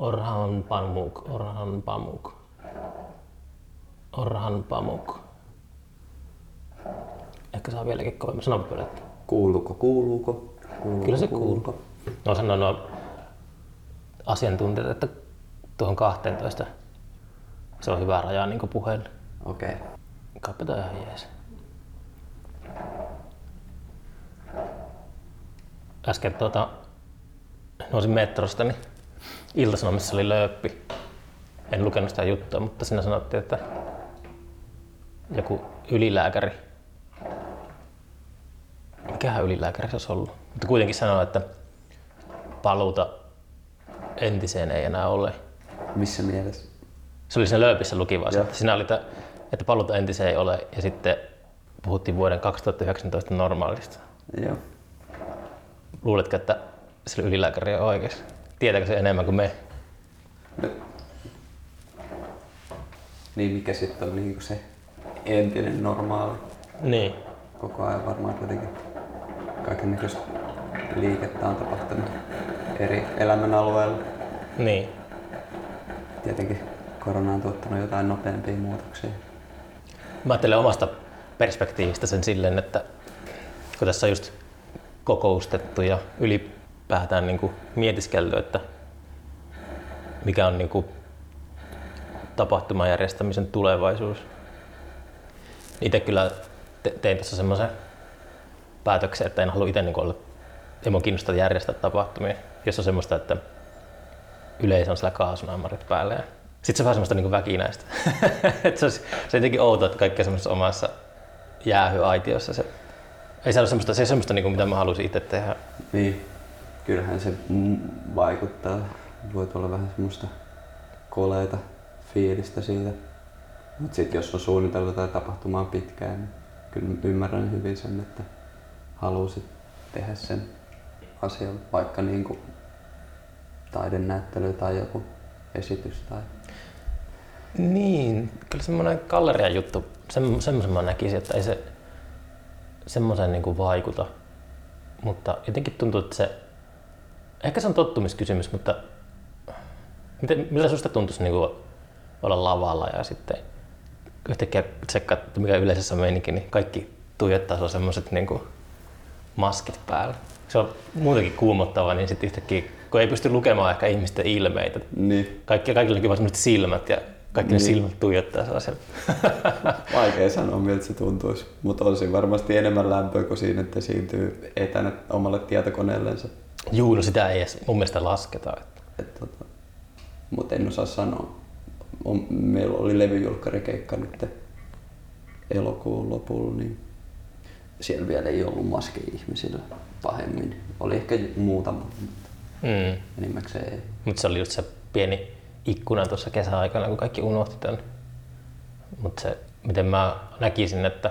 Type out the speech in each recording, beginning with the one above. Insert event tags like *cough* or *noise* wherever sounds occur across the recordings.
Orhan Pamuk, Orhan Pamuk. Orhan Pamuk. Ehkä saa vieläkin kovemmin. Sano pölettä. Kuuluuko, kuuluuko? kuuluuko Kyllä se kuuluu. No sanoo nuo asiantuntijat, että tuohon 12 se on hyvä raja niin puheelle. Okei. Okay. Kaipa tää ihan jees. Äsken tuota, nousin metrosta, niin Ilta-Sanomissa oli lööppi. En lukenut sitä juttua, mutta siinä sanottiin, että joku ylilääkäri. Mikähän ylilääkäri se olisi ollut? Mutta kuitenkin sanoi, että paluuta entiseen ei enää ole. Missä mielessä? Se oli siinä lööpissä luki vaan, se, Joo. että siinä oli, että, että paluuta entiseen ei ole ja sitten puhuttiin vuoden 2019 normaalista. Joo. Luuletko, että sillä ylilääkäri on oikeassa? Tietääkö se enemmän kuin me? No. Niin mikä sitten on niinku se entinen normaali? Niin. Koko ajan varmaan kuitenkin kaikennäköistä liikettä on tapahtunut eri elämänalueilla. Niin. Tietenkin korona on tuottanut jotain nopeampia muutoksia. Mä ajattelen omasta perspektiivistä sen silleen, että kun tässä on just kokoustettu ja ylipäätään niin kuin mietiskelty, että mikä on niin kuin tapahtuman järjestämisen tulevaisuus. Itse kyllä te- tein tässä semmoisen päätöksen, että en halua itse niin olla, ei mua kiinnosta järjestää tapahtumia, jos on semmoista, että yleisö on sillä kaasunamarit päällä. Ja sitten se on vähän semmoista niin väkinäistä. *laughs* Se, olisi, se on jotenkin outoa, että kaikki on semmoisessa omassa jäähyaitiossa. Se, ei se ole semmoista, se ei semmoista, niin kuin, mitä mä haluaisin itse tehdä. Niin, kyllähän se mm, vaikuttaa. Voi olla vähän semmoista koleita fiilistä siitä. Mutta sitten jos on suunnitellut jotain tapahtumaa pitkään, niin kyllä ymmärrän hyvin sen, että halusit tehdä sen asian, vaikka niin kuin taidenäyttely tai joku esitys tai Niin, kyllä semmoinen gallerian juttu, sem, semmoisen mä näkisin, että ei se semmoiseen niin vaikuta. Mutta jotenkin tuntuu, että se, ehkä se on tottumiskysymys, mutta miten, miltä susta tuntuisi niin kuin olla lavalla ja sitten yhtäkkiä tsekkaa, että mikä yleisessä meininki, niin kaikki tuijottaa sulla semmoiset niin maskit päällä. Se on muutenkin kuumottavaa, niin sitten yhtäkkiä, kun ei pysty lukemaan ehkä ihmisten ilmeitä, niin. kaikki, kaikilla on semmoiset silmät ja kaikki niin. ne silmät tuijottaa sellaisen. *laughs* Vaikea sanoa, miltä se tuntuisi, mutta on siinä varmasti enemmän lämpöä kuin siinä, että esiintyy etänä omalle tietokoneellensa. Juu, no sitä ei edes mun mielestä lasketa. Että. Et, tota, mutta en osaa sanoa. On, meillä oli levyjulkkarikeikka nyt elokuun lopulla, niin siellä vielä ei ollut maski ihmisillä pahemmin. Oli ehkä muutama, mutta Mm. enimmäkseen ei. Mutta se oli just se pieni ikkuna tuossa kesäaikana, kun kaikki unohti tämän. Mutta se, miten mä näkisin, että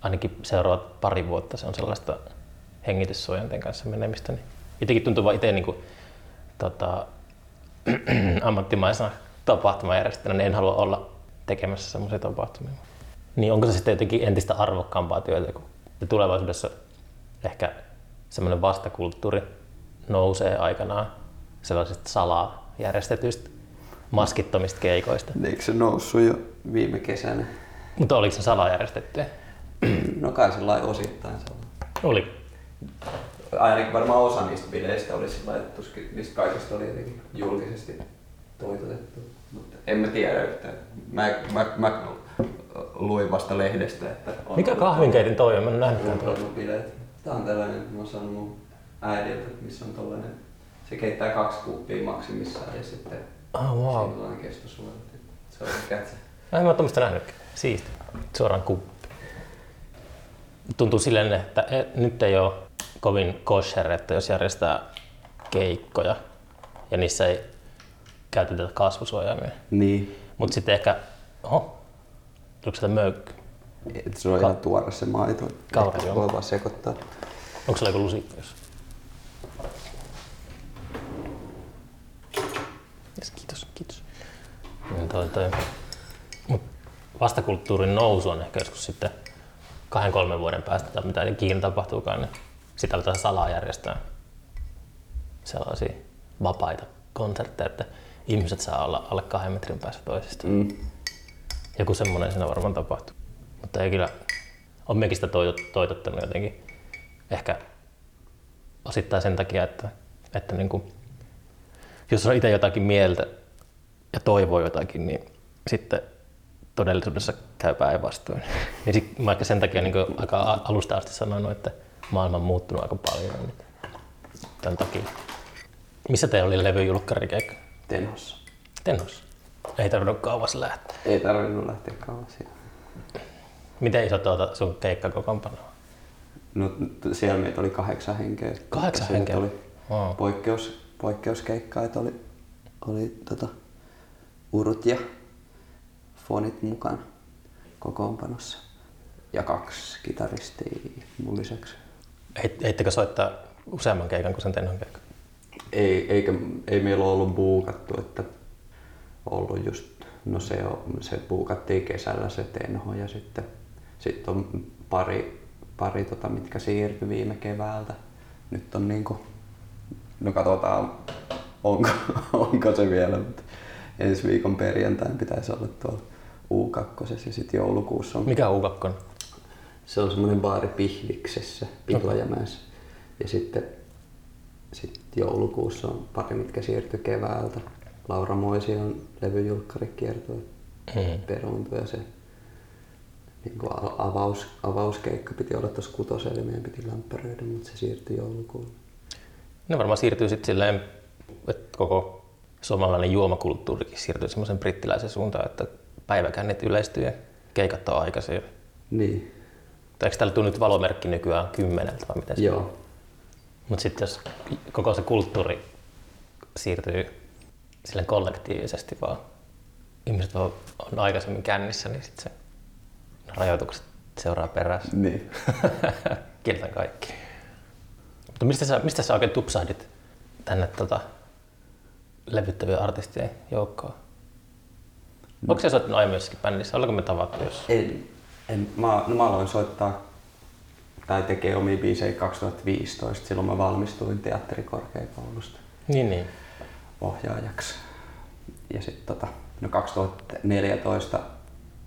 ainakin seuraavat pari vuotta se on sellaista hengityssuojanten kanssa menemistä. Niin jotenkin tuntuu vaan itse niin kuin, tota, *clears throat* ammattimaisena tapahtumajärjestäjänä, niin en halua olla tekemässä semmoisia tapahtumia. Niin onko se sitten jotenkin entistä arvokkaampaa työtä, kun tulevaisuudessa ehkä semmoinen vastakulttuuri nousee aikanaan sellaisista salaa järjestetyistä maskittomista keikoista. Eikö se noussut jo viime kesänä? Mutta oliko se salaa järjestettyä? No kai sillä osittain on. Oli. Ainakin varmaan osa niistä bileistä oli sillä että tuskin niistä kaikista oli jotenkin julkisesti toitotettu. Mutta en mä tiedä yhtään. Mä, mä, mä luin vasta lehdestä, että on Mikä kahvinkeitin toi on? Mä en nähnyt on tuota. Tää on tällainen, mä oon saanut mun äidiltä, missä on tollanen, se keittää kaksi kuppia maksimissaan ja sitten Ah, wow. sillä on kestosuojelti. Se on kätsä. En mä oo tommoista nähnytkään. Siisti. Suoraan kuppi. Tuntuu silleen, että e- nyt ei ole kovin kosher, että jos järjestää keikkoja ja niissä ei käytetä kasvusuojaimia. Niin. Mutta sitten ehkä, oho, tuliko sitä möykky? Et se on ihan tuore se maito. Joo. voi vaan sekoittaa. Onko sulla joku lusikka jos? Yes, kiitos, kiitos. Niin toi, toi. Mut vastakulttuurin nousu on ehkä joskus sitten kahden kolmen vuoden päästä tai mitä ikinä tapahtuukaan, niin sitä aletaan salaa järjestää sellaisia vapaita konsertteja, että ihmiset saa olla alle kahden metrin päässä toisistaan. Mm. Joku semmoinen siinä varmaan tapahtuu. Mutta ei kyllä, on mekin sitä toitot- toitottanut jotenkin. Ehkä osittain sen takia, että, että niin kuin, jos on itse jotakin mieltä ja toivoo jotakin, niin sitten todellisuudessa käy päinvastoin. Ja *laughs* sit, mä ehkä sen takia niin aika a- alusta asti sanonut, että maailma on muuttunut aika paljon nyt. Tämän takia. Missä teillä oli levyjulkkarikeikka? Tenossa. Tennossa. Ei tarvinnut kauas lähteä. Ei tarvinnut lähteä kauas. Miten iso tuota sun keikkakokoonpano on? No siellä meitä oli kahdeksan henkeä. Kahdeksan nyt henkeä? Oli Oo. poikkeus, poikkeuskeikka, että oli, oli tota, urut ja fonit mukana kokoonpanossa. Ja kaksi kitaristia mun lisäksi. Heit- Heittekö soittaa useamman keikan kuin sen Tennon keikan? Ei, eikä, ei meillä ole ollut buukattu, että ollut just, no se, on, se buukattiin kesällä se tenho ja sitten sit on pari, pari tota, mitkä siirtyi viime keväältä. Nyt on niinku, no katsotaan onko, *laughs* onko se vielä, mutta ensi viikon perjantain pitäisi olla tuolla U2 ja sitten joulukuussa on Mikä on U2? Se on semmoinen baari Pihliksessä, Pihlajamäessä. Ja sitten sit joulukuussa on pari, mitkä siirtyi keväältä. Laura Moision levyjulkkarikiertue Mm. peruuntui ja se niin kuin avaus, avauskeikka piti olla tuossa kutosella, meidän piti lämpäröidä, mutta se siirtyi joulukuulle. Ne varmaan siirtyy sitten silleen, että koko suomalainen juomakulttuurikin siirtyy semmoisen brittiläisen suuntaan, että päiväkännit yleistyy ja keikat on aikaisin. Niin, eikö täällä tule nyt valomerkki nykyään kymmeneltä vai miten se joo. Mutta sitten jos koko se kulttuuri siirtyy sille kollektiivisesti vaan, ihmiset vaan on aikaisemmin kännissä, niin sitten se rajoitukset seuraa perässä. Niin. *laughs* Kieltän kaikki. Mutta mistä sä, mistä sä oikein tupsahdit tänne tota, levyttävien artistien joukkoon? Onko se soittanut aiemmin jossakin bändissä? Ollaanko me tavattu jos? En, en, mä, no mä aloin soittaa tai tekee omia biisejä 2015, silloin mä valmistuin teatterikorkeakoulusta Niin, niin. ohjaajaksi. Ja sitten tota, no 2014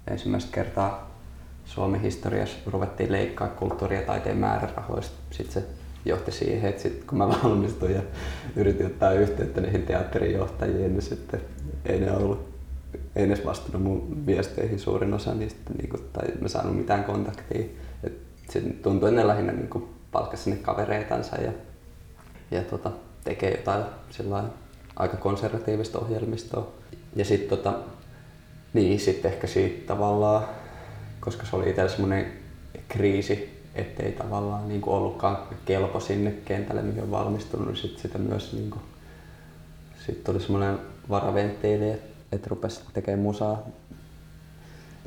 ensimmäistä kertaa Suomen historiassa ruvettiin leikkaa kulttuuri- ja taiteen määrärahoista. Sitten se johti siihen, että sit, kun mä valmistuin ja yritin ottaa yhteyttä niihin teatterin johtajiin, niin sitten ei ne ollut ei ne edes vastannut mun viesteihin suurin osa niistä, niin kuin, tai mä saanut mitään kontaktia. Et se tuntui, että ne lähinnä niin kuin, palkkasi sinne kavereitansa ja, ja tota, tekee jotain sillä aika konservatiivista ohjelmistoa. Ja sitten tota, niin, sitten ehkä siitä tavallaan, koska se oli itsellä semmoinen kriisi, ettei tavallaan niin kuin ollutkaan kelpo sinne kentälle, mihin on valmistunut, niin sit sitä myös niin kuin, sit tuli semmoinen varaventtiili, että et rupesi tekemään musaa.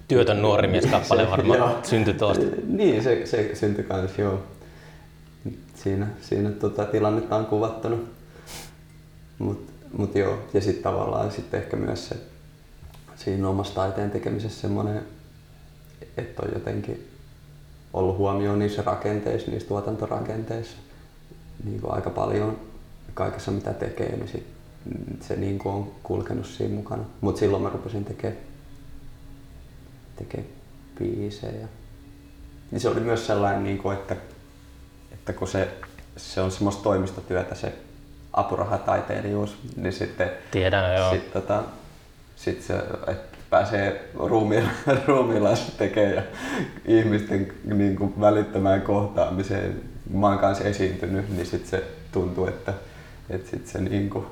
Työtön nuori mies kappale varmaan *laughs* syntyi tuosta. Niin, se, se syntyi kans, joo. Siinä, siinä tota, tilannetta on kuvattanut. Mut, mut joo, ja sitten tavallaan sit ehkä myös se siinä omassa taiteen tekemisessä semmoinen, että on jotenkin ollut huomioon niissä rakenteissa, niissä tuotantorakenteissa niin kuin aika paljon kaikessa mitä tekee, niin sit se niin kuin on kulkenut siinä mukana. Mutta silloin mä rupesin tekemään tekee biisejä. Ja se oli myös sellainen, niin kuin, että, että kun se, se on semmoista toimistotyötä se apurahataiteilijuus, niin sitten Tiedän, joo. sit, tota, sit se, että pääsee ruumiilla, *laughs* ruumiilla tekemään ja ihmisten niin kuin, välittömään kohtaamiseen. Mä oon kanssa esiintynyt, niin sit se tuntuu, että, että sit se niin kuin,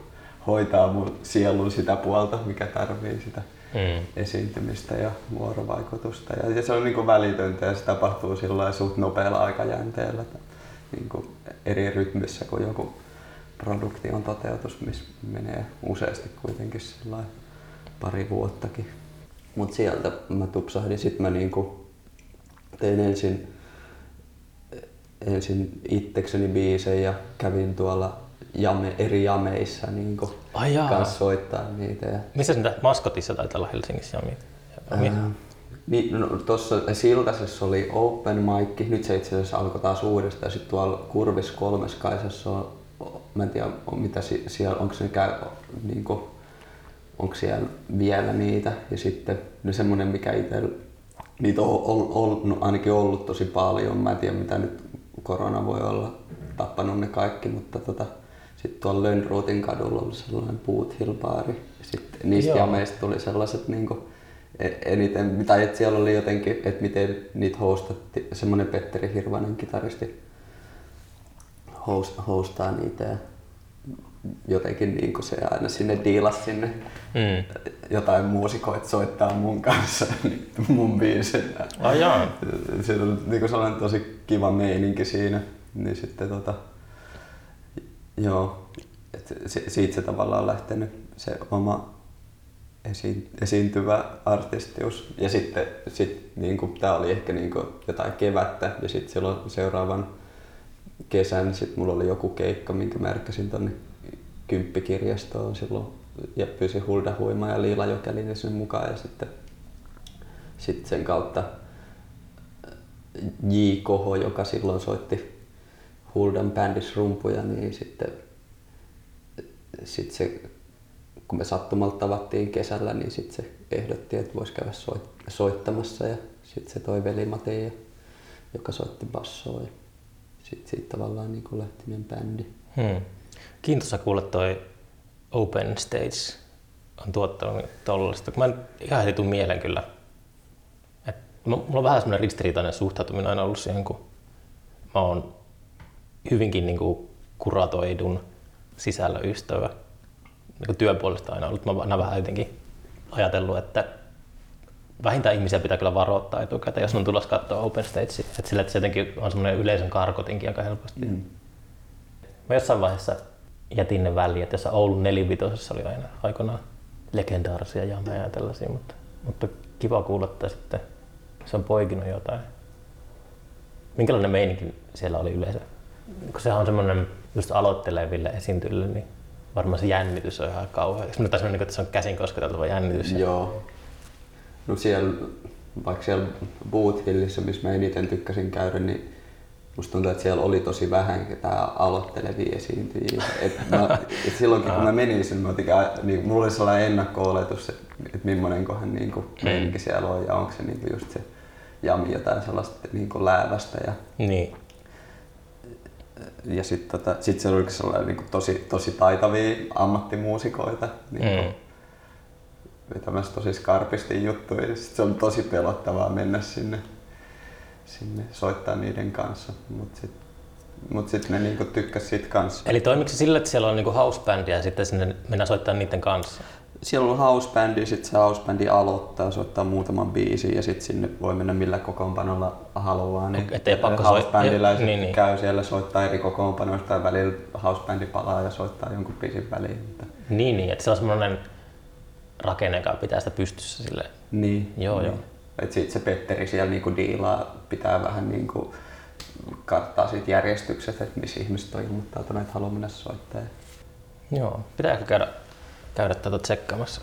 hoitaa mun sielun sitä puolta, mikä tarvii sitä Mm. esiintymistä ja vuorovaikutusta. Ja, ja se on niin kuin välitöntä ja se tapahtuu sillä suht nopealla aikajänteellä niin kuin eri rytmissä kuin joku produktion toteutus, missä menee useasti kuitenkin sillä pari vuottakin. Mutta sieltä mä tupsahdin, sitten mä niinku tein ensin, ensin itsekseni biisejä ja kävin tuolla jame, eri jameissa niinku Ai jaa. kanssa soittaa niitä. Ja Missä sitä maskotissa taitaa olla Helsingissä ja mitä? Ää, niin, no, tuossa Siltasessa oli open mic, nyt se itse asiassa alkoi taas uudestaan. Sitten tuolla Kurvis kolmes Kaisassa on, mä en tiedä mitä si, siellä, onko ne käy, niin kuin, onko siellä vielä niitä ja sitten ne semmoinen mikä itse niitä on, on, on, no ainakin ollut tosi paljon. Mä en tiedä mitä nyt korona voi olla tappanut ne kaikki, mutta tota, sitten tuolla Lönnruutin kadulla oli sellainen Boot Hill baari. Sitten niistä Joo. meistä tuli sellaiset niinku, e- eniten, tai että siellä oli jotenkin, että miten niitä hostatti, semmoinen Petteri Hirvanen kitaristi host, hostaa niitä ja jotenkin niin se aina sinne diilas sinne Mm. jotain muusikoita soittaa mun kanssa *laughs* mun biisejä. Ai jaa. Se on niin sellainen tosi kiva meininki siinä. Niin sitten tota, joo, et si- siitä se tavallaan lähtenyt se oma esi- esiintyvä artistius. Ja sitten sit, niin tää oli ehkä niin kuin jotain kevättä ja sitten silloin seuraavan kesän sit mulla oli joku keikka, minkä märkäsin tonne kymppikirjastoon silloin ja pyysin Hulda Huima ja Liila Jokelinen sinne mukaan ja sitten sit sen kautta J. Koho, joka silloin soitti Huldan bändissä rumpuja, niin sitten sit se, kun me sattumalta tavattiin kesällä, niin sitten se ehdotti, että voisi käydä soit, soittamassa ja sitten se toi veli Mateja, joka soitti bassoa ja sitten siitä tavallaan niin lähti meidän bändi. Hmm. Kiintoisa kuulla toi Open Stage on tuottanut tollaista. Mä en ihan heti tuu mieleen kyllä. Et mulla on vähän semmoinen ristiriitainen suhtautuminen aina ollut siihen, kun mä oon hyvinkin niin kuin kuratoidun sisällön ystävä. Niin kuin työpuolesta aina ollut. Mä oon aina vähän jotenkin ajatellut, että vähintään ihmisiä pitää kyllä varoittaa etukäteen, jos on tulossa katsoa Open Stage. Että sillä, että se jotenkin on semmoinen yleisön karkotinkin aika helposti. Mm. Mä jossain vaiheessa jätin ne väliin, että Oulun nelivitosessa oli aina aikoinaan legendaarisia jameja ja tällaisia, mutta, mutta kiva kuulla, että sitten se on poikinut jotain. Minkälainen meininki siellä oli yleensä? Kun sehän on semmoinen just aloitteleville esiintyjille, niin varmaan se jännitys on ihan kauhea. Eikö minusta semmoinen, että se on käsin kosketeltava jännitys? Joo. No siellä, vaikka siellä Boot Hillissä, missä mä eniten tykkäsin käydä, niin musta tuntuu, että siellä oli tosi vähän ketään aloittelevia esiintyjiä. Et mä, *laughs* et silloinkin kun mä menin sinne, mä niin, mulla oli sellainen ennakko-oletus, että, että millainen kohan niin kuin, meininki siellä on ja onko se niin kuin just se jami jotain sellaista niin kuin läävästä. Ja, Niin. Ja sitten tota, sit siellä oli sellainen niin kuin tosi, tosi taitavia ammattimuusikoita. Niin Mm. vetämässä tosi skarpisti juttuja. Ja sit se on tosi pelottavaa mennä sinne, sinne soittaa niiden kanssa. Mutta sitten mut sit ne niinku tykkäs siitä kanssa. Eli toimiko se sillä, että siellä on niinku housebändi ja sitten sinne mennään soittamaan niiden kanssa? Siellä on housebändi, sitten se housebändi aloittaa, soittaa muutaman biisin ja sitten sinne voi mennä millä kokoonpanolla haluaa. Niin ettei pakko soi- housebändiläiset niin, niin. käy siellä, soittaa eri kokoonpanoista tai välillä housebändi palaa ja soittaa jonkun biisin väliin. Mutta... Niin, niin, että se on semmoinen rakenne, joka pitää sitä pystyssä silleen. Niin. Joo, niin. joo. Et sit se Petteri siellä niinku diilaa, pitää vähän niinku karttaa siitä järjestykset, että missä ihmiset on ilmoittautuneet, että haluaa mennä soittaa. Joo, pitääkö käydä, käydä tätä tsekkaamassa?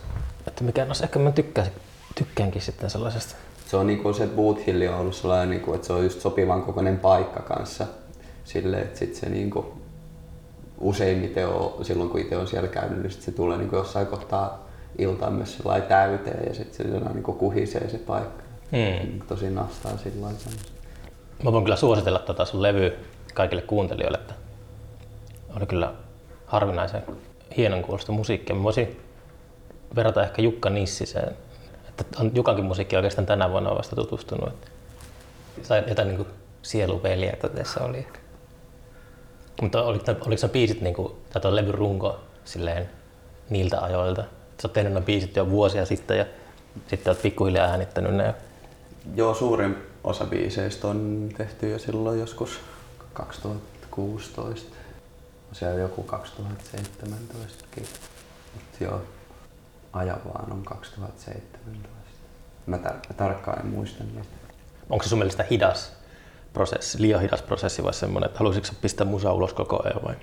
Että mikä, no ehkä mä tykkäsin, tykkäänkin sitten sellaisesta. Se on niinku se Boot Hill on ollut sellainen, niinku, että se on just sopivan kokoinen paikka kanssa sille, että sit se niinku, useimmiten on, silloin kun itse on siellä käynyt, niin sit se tulee niinku jossain kohtaa iltaan myös sellainen täyteen ja sitten se sellainen niinku kuhisee se paikka. Hmm. Niinku Tosi nastaa sillä lailla. Mä voin kyllä suositella tota sun levy kaikille kuuntelijoille, että oli kyllä harvinaisen hienon kuulosta musiikkia. Mä voisin verrata ehkä Jukka Nissiseen, että on Jukankin musiikki oikeastaan tänä vuonna vasta tutustunut. Sai jotain niin sielupeliä, että tässä oli. Mutta oliko, oliko ne biisit, niin kuin, tai tuo levyn runko silleen niiltä ajoilta? Sä oot tehnyt ne biisit jo vuosia sitten ja sitten oot pikkuhiljaa äänittänyt ne. Joo, suurin osa biiseistä on tehty jo silloin joskus 2016. Siellä joku 2017 Mut joo, aja vaan on 2017. Mä tar- tarkkaan en muista niistä. Onko se sun mielestä hidas prosessi, liian hidas prosessi vai semmoinen, että haluaisitko pistää musa ulos koko ajan vai?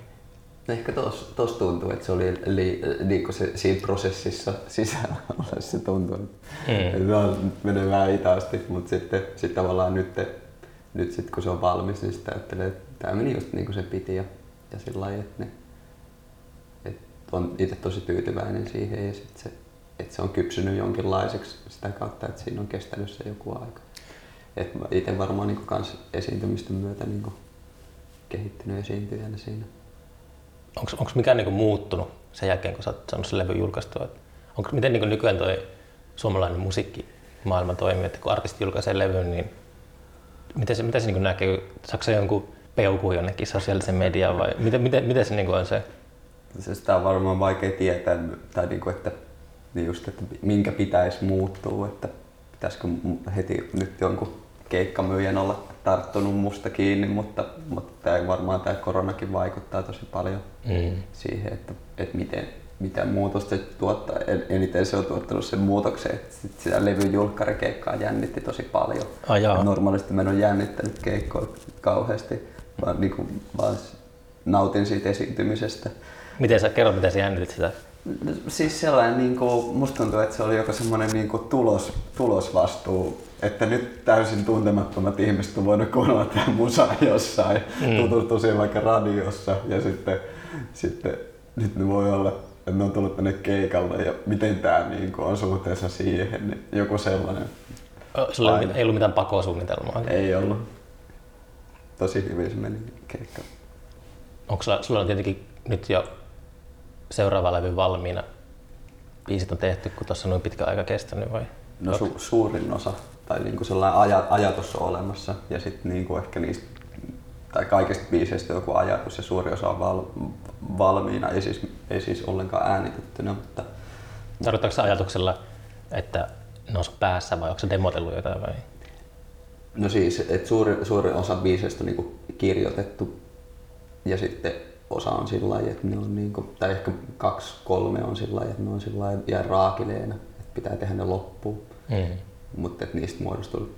Ehkä tos, tos tuntuu, että se oli li, niin se, siinä prosessissa sisällä *laughs* se tuntuu. Mm. Mm. No, menee vähän hitaasti, mutta sitten sit tavallaan nyt, nyt sit, kun se on valmis, niin sitten ajattelee, että tämä meni just niin kuin se piti ja, ja sillä lailla, että ne on itse tosi tyytyväinen siihen ja sit se, että se on kypsynyt jonkinlaiseksi sitä kautta, että siinä on kestänyt se joku aika. Et mä itse varmaan niin kans esiintymisten myötä niin kehittynyt esiintyjänä siinä. Onko mikään niin muuttunut sen jälkeen, kun sä oot saanut sen levy julkaistua? Onko, miten niin nykyään toi suomalainen musiikkimaailma toimii, että kun artisti julkaisee levyn, niin miten se, miten se niin näkyy? Saako se jonkun peukun jonnekin sosiaalisen mediaan vai miten, miten, miten se niin on se? se? Sitä on varmaan vaikea tietää, tai niin kuin, että, niin just, että minkä pitäisi muuttua, että pitäisikö heti nyt jonkun keikkamyyjän olla tarttunut musta kiinni, mutta, mutta tämä, varmaan tämä koronakin vaikuttaa tosi paljon mm. siihen, että, että miten, mitä muutosta se tuottaa. Eniten se on tuottanut sen muutoksen, että sit sitä levyn julkkarikeikkaa jännitti tosi paljon. Ah, Normaalisti mä en ole jännittänyt keikkoa kauheasti, vaan, niin kuin, vaan nautin siitä esiintymisestä. Miten sä kerrot, miten sä jännitit sitä? Siis sellainen, niin kuin, musta tuntuu, että se oli joku semmoinen niin kuin tulos, tulosvastuu, että nyt täysin tuntemattomat ihmiset on voinut kuunnella tämän musaa jossain, mm. tutustua siihen vaikka radiossa ja sitten, sitten nyt ne voi olla, että ne on tullut tänne keikalle ja miten tämä niin kuin, on suhteessa siihen, niin joku sellainen. Sulla ei ollut mitään pakosuunnitelmaa? Ei ollut. Tosi hyvin se meni keikka. Onko sulla, sulla on tietenkin nyt jo seuraava levy valmiina? Biisit on tehty, kun tuossa on noin pitkä aika kestänyt vai? No su- suurin osa, tai niinku sellainen aj- ajatus on olemassa ja sitten niinku ehkä niistä, tai kaikista biiseistä joku ajatus ja suuri osa on val- valmiina, ei siis, ei siis ollenkaan äänitettynä. Mutta... Tarkoittaako se ajatuksella, että ne on päässä vai onko se demotellut jotain vai? No siis, että suuri, suuri osa biiseistä on niinku kirjoitettu ja sitten osa on sillä lailla, että ne on niinku, tai ehkä kaksi, kolme on sillä lailla, että ne on sillä lailla ja raakileena, että pitää tehdä ne loppuun. Mm. Mutta että niistä muodostuu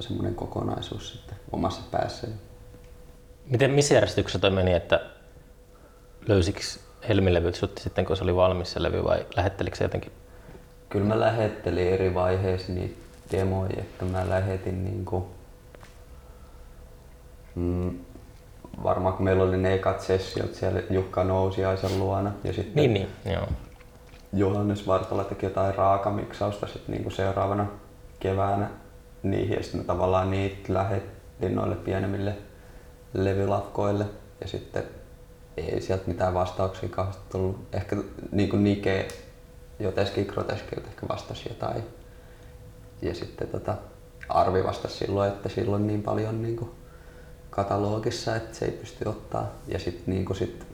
semmoinen kokonaisuus sitten omassa päässä. Miten, missä järjestyksessä toi meni, että löysikö Helmilevyt sut sitten, kun se oli valmis se levy vai lähettelikö se jotenkin? Kyllä mä lähettelin eri vaiheissa niitä demoja, että mä lähetin niinku, mm, varmaan kun meillä oli ne ekat sessiot siellä Jukka Nousiaisen luona ja sitten niin, niin, joo. Johannes Vartala teki jotain raakamiksausta sitten niinku seuraavana keväänä niihin ja sitten tavallaan niitä lähettiin noille pienemmille levylafkoille ja sitten ei sieltä mitään vastauksia kauheasti tullut. Ehkä niin kuin Nike jotenkin groteskilta ehkä vastasi jotain. Ja sitten tota, Arvi vastasi silloin, että silloin niin paljon niin kuin katalogissa, että se ei pysty ottaa. Ja sitten niin sit,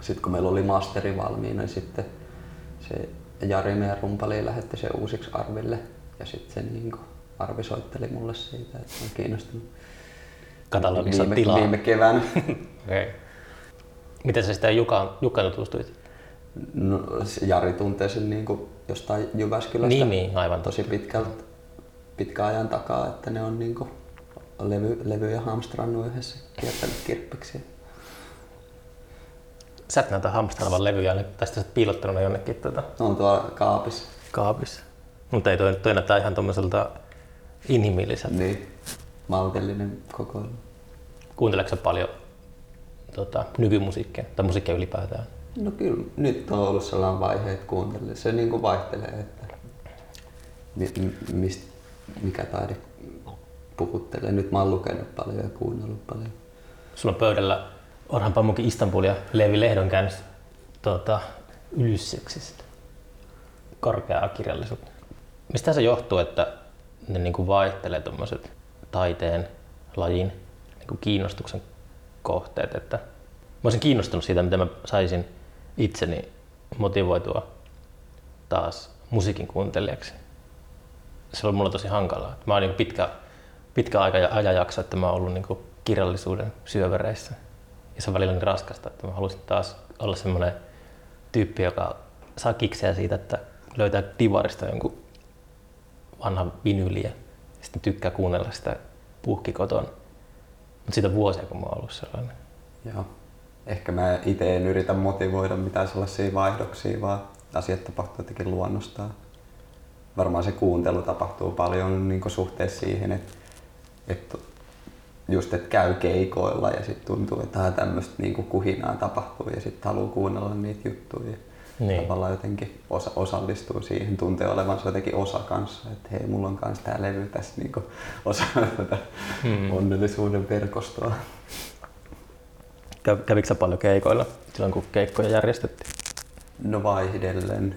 sit kun meillä oli masteri valmiina, niin sitten se Jari meidän rumpali lähetti se uusiksi Arville. Ja sitten se niin kuin, Arvi soitteli mulle siitä, että on kiinnostunut. Katalogissa viime, tilaa. Viime keväänä. *laughs* okay. Miten sä sitä Jukan, Jukan tutustuit? No, Jari tuntee sen niin kuin jostain Jyväskylästä niin, niin, aivan tosi pitkältä, pitkän ajan takaa, että ne on niin levy, levyjä hamstrannut yhdessä, kiertänyt kirppiksiä. Sä et näytä hamstraavan levyjä, tai sitten sä oot piilottanut ne jonnekin tuota... on tuolla kaapissa. Kaapissa. Mutta ei toi, toi näyttää ihan tommoselta inhimilliseltä. Niin, maltillinen kokoelma. Kuunteleeko paljon tota, nykymusiikkia tai musiikkia ylipäätään? No kyllä, nyt on ollut sellainen vaihe, että kuuntelee. Se niin kuin vaihtelee, että mi- mist, mikä taide puhuttelee. Nyt mä oon lukenut paljon ja kuunnellut paljon. Sulla on pöydällä Orhan Pamukki Istanbul ja Leevi Lehdon käännös tuota, Ylysseksistä. Korkeaa kirjallisuutta. Mistä se johtuu, että ne niin kuin vaihtelee tuommoiset taiteen lajin niin kuin kiinnostuksen kohteet? Että mä olisin kiinnostunut siitä, miten mä saisin itseni motivoitua taas musiikin kuuntelijaksi. Se oli mulla tosi hankalaa. Mä oon niin pitkä, pitkä aika ja ajanjakso, että mä oon ollut niin kirjallisuuden syövereissä. Ja se on välillä niin raskasta, että mä halusin taas olla semmoinen tyyppi, joka saa kikseä siitä, että löytää divarista jonkun vanhan vinyliä sitten tykkää kuunnella sitä puhki kotona. Mutta siitä vuosia, kun mä oon ollut sellainen. Joo. Ehkä mä itse en yritä motivoida mitään sellaisia vaihdoksia, vaan asiat tapahtuu jotenkin luonnostaan. Varmaan se kuuntelu tapahtuu paljon niin suhteessa siihen, että, että just, että käy keikoilla ja sitten tuntuu, että tämmöistä niinku kuhinaa tapahtuu ja sitten haluaa kuunnella niitä juttuja. Niin. Tavallaan jotenkin osa, osallistuu siihen, tuntee olevansa jotenkin osa kanssa, että hei, mulla on kanssa tämä levy tässä niinku osa tätä hmm. onnellisuuden verkostoa. Kävikö sä paljon keikoilla silloin, kun keikkoja järjestettiin? No vaihdellen.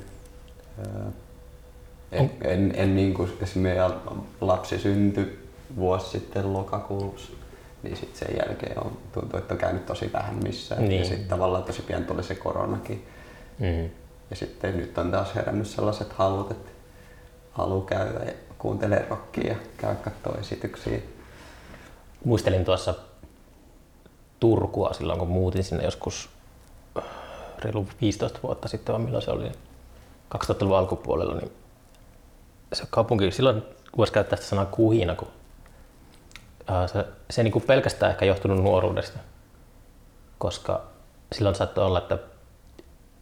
En, en, en niin kuin, meidän lapsi syntyi vuosi sitten lokakuussa, niin sitten sen jälkeen on, tuntuu, että on käynyt tosi vähän missään. Niin. Ja sitten tavallaan tosi pian tuli se koronakin. Mm. Ja sitten nyt on taas herännyt sellaiset halut, että haluaa käydä ja kuuntelee rockia ja käy katsoa esityksiä. Muistelin tuossa Turkua silloin, kun muutin sinne joskus reilu 15 vuotta sitten, vai milloin se oli, 2000-luvun alkupuolella, niin se kaupunki, silloin voisi käyttää sitä sanaa kuhina, kun se, se niin kuin pelkästään ehkä johtunut nuoruudesta, koska silloin saattoi olla, että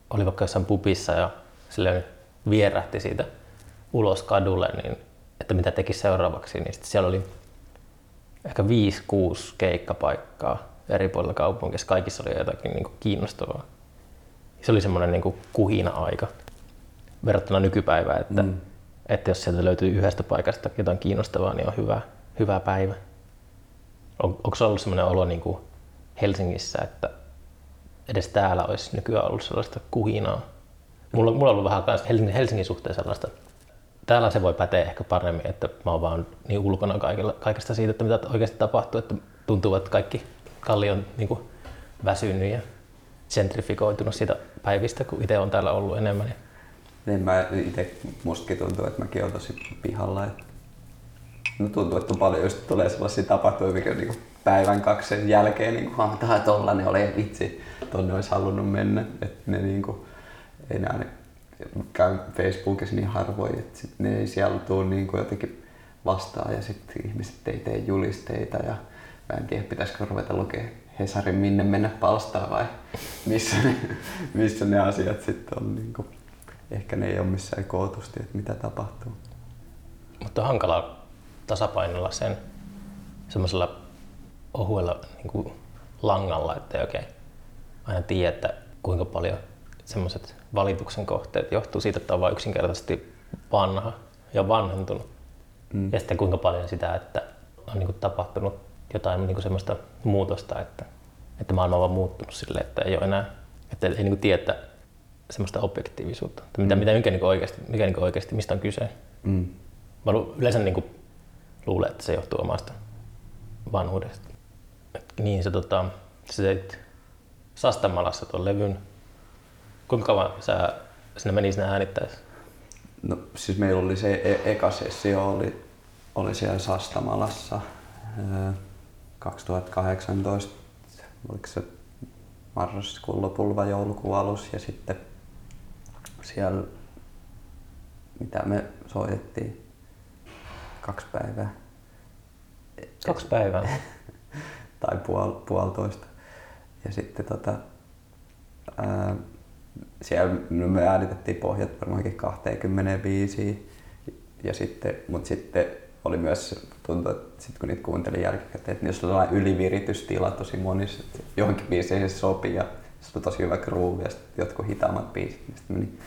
oli vaikka jossain pubissa ja silleen vierähti siitä ulos kadulle, niin että mitä teki seuraavaksi, niin siellä oli ehkä 5-6 keikkapaikkaa eri puolilla kaupunkia. Kaikissa oli jotakin niin kuin kiinnostavaa. Se oli semmoinen niin kuin kuhina-aika verrattuna nykypäivään, että, mm. että jos sieltä löytyy yhdestä paikasta jotain kiinnostavaa, niin on hyvä, hyvä päivä. On, onko se ollut semmoinen olo niin kuin Helsingissä, että edes täällä olisi nykyään ollut sellaista kuhinaa? Mulla, mulla on ollut vähän Helsingin, Helsingin suhteen sellaista. Täällä se voi päteä ehkä paremmin, että mä oon vaan niin ulkona kaikilla, kaikesta siitä, että mitä oikeasti tapahtuu, että tuntuu, että kaikki Kalli on niin kuin väsynyt ja gentrifikoitunut siitä päivistä, kun itse on täällä ollut enemmän. Niin mä itse mustakin tuntuu, että mäkin olen tosi pihalla. Että no tuntuu, että paljon just tulee sellaisia tapahtumia, mikä niin kuin päivän kaksi jälkeen niin kuin, tämä tollanen oli vitsi, tonne olisi halunnut mennä. Että ne niin kuin, enää ne käy Facebookissa niin harvoin, että sit ne ei siellä tule niin kuin jotenkin vastaan ja sitten ihmiset ei tee julisteita ja Mä en tiedä, pitäisikö ruveta lukea Hesarin minne mennä palstaa vai missä ne, missä ne asiat sitten on. Niin kuin, ehkä ne ei ole missään kootusti, että mitä tapahtuu. Mutta on hankala tasapainolla sen semmoisella ohuella niin kuin langalla, että ei oikein aina tiedä, että kuinka paljon semmoiset valituksen kohteet johtuu siitä, että on vain yksinkertaisesti vanha ja vanhentunut. Mm. Ja sitten kuinka paljon sitä, että on niin kuin tapahtunut jotain niin kuin semmoista muutosta, että, että maailma on vaan muuttunut sille, että ei ole enää, että ei niin kuin tiedä semmoista objektiivisuutta, että mitä, mm. mitä mikä, niin kuin oikeasti, mikä niin kuin oikeasti, mistä on kyse. Mm. Mä yleensä niin kuin luulen, että se johtuu omasta vanhuudesta. Et niin se, tota, sä teit Sastamalassa tuon levyn. Kuinka kauan sä sinne meni sinne äänittäessä? No siis meillä oli se e- eka sessio oli, oli siellä Sastamalassa 2018, oliko se marraskuun lopulla vai joulukuun alus ja sitten siellä, mitä me soitettiin, kaksi päivää. Kaksi päivää? *laughs* tai puol, puolitoista. Ja sitten tota, ää, siellä me äänitettiin pohjat varmaankin 25 ja sitten, mutta sitten oli myös, tuntui, että sit kun niitä kuuntelin jälkikäteen, että niissä oli sellainen yliviritystila tosi monissa, että johonkin biisiin se sopii ja se oli tosi hyvä groove ja sitten jotkut hitaammat biisit, niin sitten meni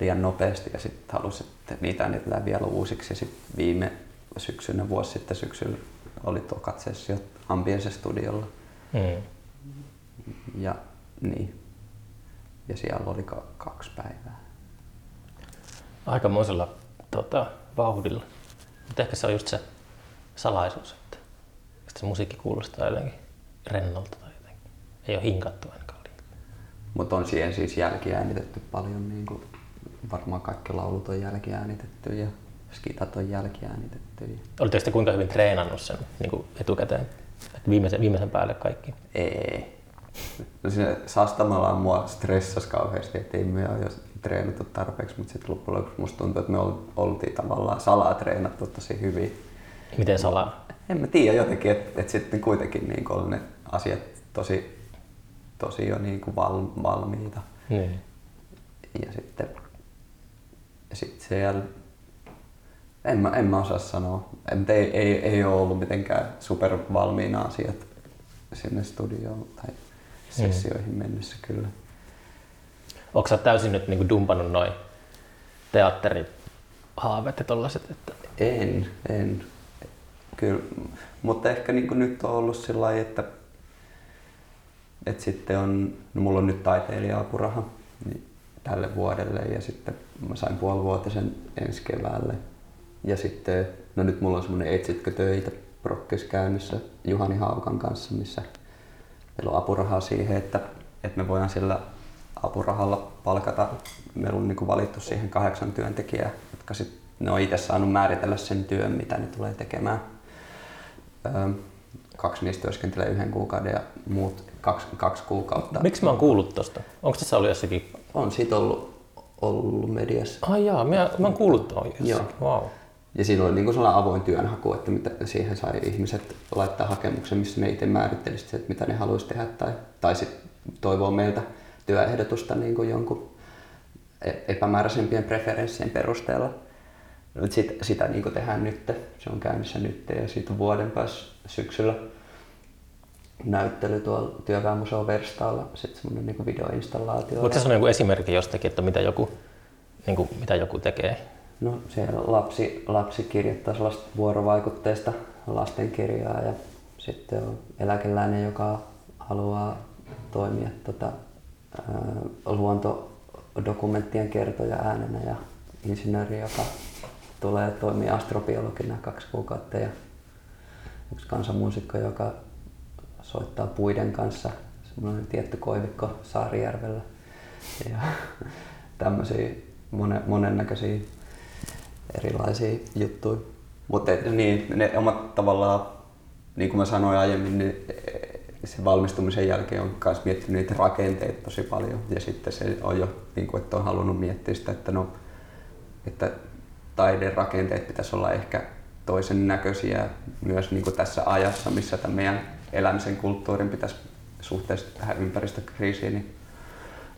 liian nopeasti ja sitten halusin, että niitä äänitellään vielä uusiksi ja sitten viime syksynä, vuosi sitten syksyllä oli tuo katsessio Ambience Studiolla. Mm. Ja niin. Ja siellä oli kaksi päivää. Aikamoisella tota, vauhdilla. Mutta ehkä se on just se salaisuus, että se musiikki kuulostaa jotenkin rennolta tai jotenkin. Ei ole hinkattu ainakaan Mutta on siihen siis jälkiäänitetty paljon, niin kuin varmaan kaikki laulut on jälkiäänitetty ja skitat on jälkiäänitetty. Oletteko sitten kuinka hyvin treenannut sen niin kuin etukäteen? Että viimeisen, viimeisen päälle kaikki? Ei. No siinä Sastamalla mua stressasi kauheasti, että ei me ole treenattu tarpeeksi, mutta sitten loppujen lopuksi musta tuntuu, että me oltiin tavallaan salaa treenattu tosi hyvin. Miten salaa? En mä tiedä jotenkin, että, että sitten kuitenkin niin on ne asiat tosi, tosi jo niin kuin val, valmiita. Niin. Ja sitten sitten siellä En mä, en mä osaa sanoa. En, ei, ei, ei ole ollut mitenkään supervalmiina asiat sinne studioon tai sessioihin mennessä kyllä. Onko sä täysin nyt niin dumpannut noin teatterihaaveet ja tollaset? Että... En, en. Kyllä. Mutta ehkä niin nyt on ollut sillä lailla, että, että sitten on, no mulla on nyt taiteilija-apuraha niin tälle vuodelle ja sitten mä sain puolivuotisen ensi keväälle. Ja sitten, no nyt mulla on semmoinen Etsitkö töitä prokkis käynnissä Juhani Haukan kanssa, missä meillä on apurahaa siihen, että, että me voidaan sillä apurahalla palkata. Meillä on niin valittu siihen kahdeksan työntekijää, jotka sit, ne on itse saanut määritellä sen työn, mitä ne tulee tekemään. Öö, kaksi niistä työskentelee yhden kuukauden ja muut kaksi, kaksi kuukautta. Miksi mä oon kuullut tosta? Onko tässä ollut jossakin? On siitä ollut, ollut mediassa. Ai jaa, mä, mä oon kuullut tuon jossakin. Wow. Ja siinä oli niin sellainen avoin työnhaku, että mitä, siihen sai ihmiset laittaa hakemuksen, missä ne itse määrittelisivät, että mitä ne haluaisi tehdä tai, tai sitten toivoo meiltä työehdotusta niin kuin jonkun e- epämääräisempien preferenssien perusteella. Sit, sitä niin kuin tehdään nyt. Se on käynnissä nyt ja siitä vuoden päässä syksyllä näyttely tuolla työväenmuseon Verstaalla, sitten semmoinen niin videoinstallaatio. Voitko sanoa joku esimerkki jostakin, että mitä joku, niin kuin, mitä joku tekee? No siellä lapsi, lapsi kirjoittaa sellaista vuorovaikutteista lastenkirjaa ja sitten on eläkeläinen, joka haluaa toimia tota, luontodokumenttien kertoja äänenä ja insinööri, joka tulee toimia astrobiologina kaksi kuukautta ja yksi kansanmuusikko, joka soittaa puiden kanssa, semmoinen tietty koivikko Saarijärvellä ja *laughs* tämmöisiä monen, monennäköisiä erilaisia juttuja. Mutta niin, ne omat tavallaan, niin kuin mä sanoin aiemmin, niin sen valmistumisen jälkeen on myös miettinyt niitä rakenteita tosi paljon. Ja sitten se on jo, niin kuin, että on halunnut miettiä sitä, että, no, että taiden rakenteet pitäisi olla ehkä toisen näköisiä myös niin kuin tässä ajassa, missä tämän meidän elämisen kulttuurin pitäisi suhteessa tähän ympäristökriisiin niin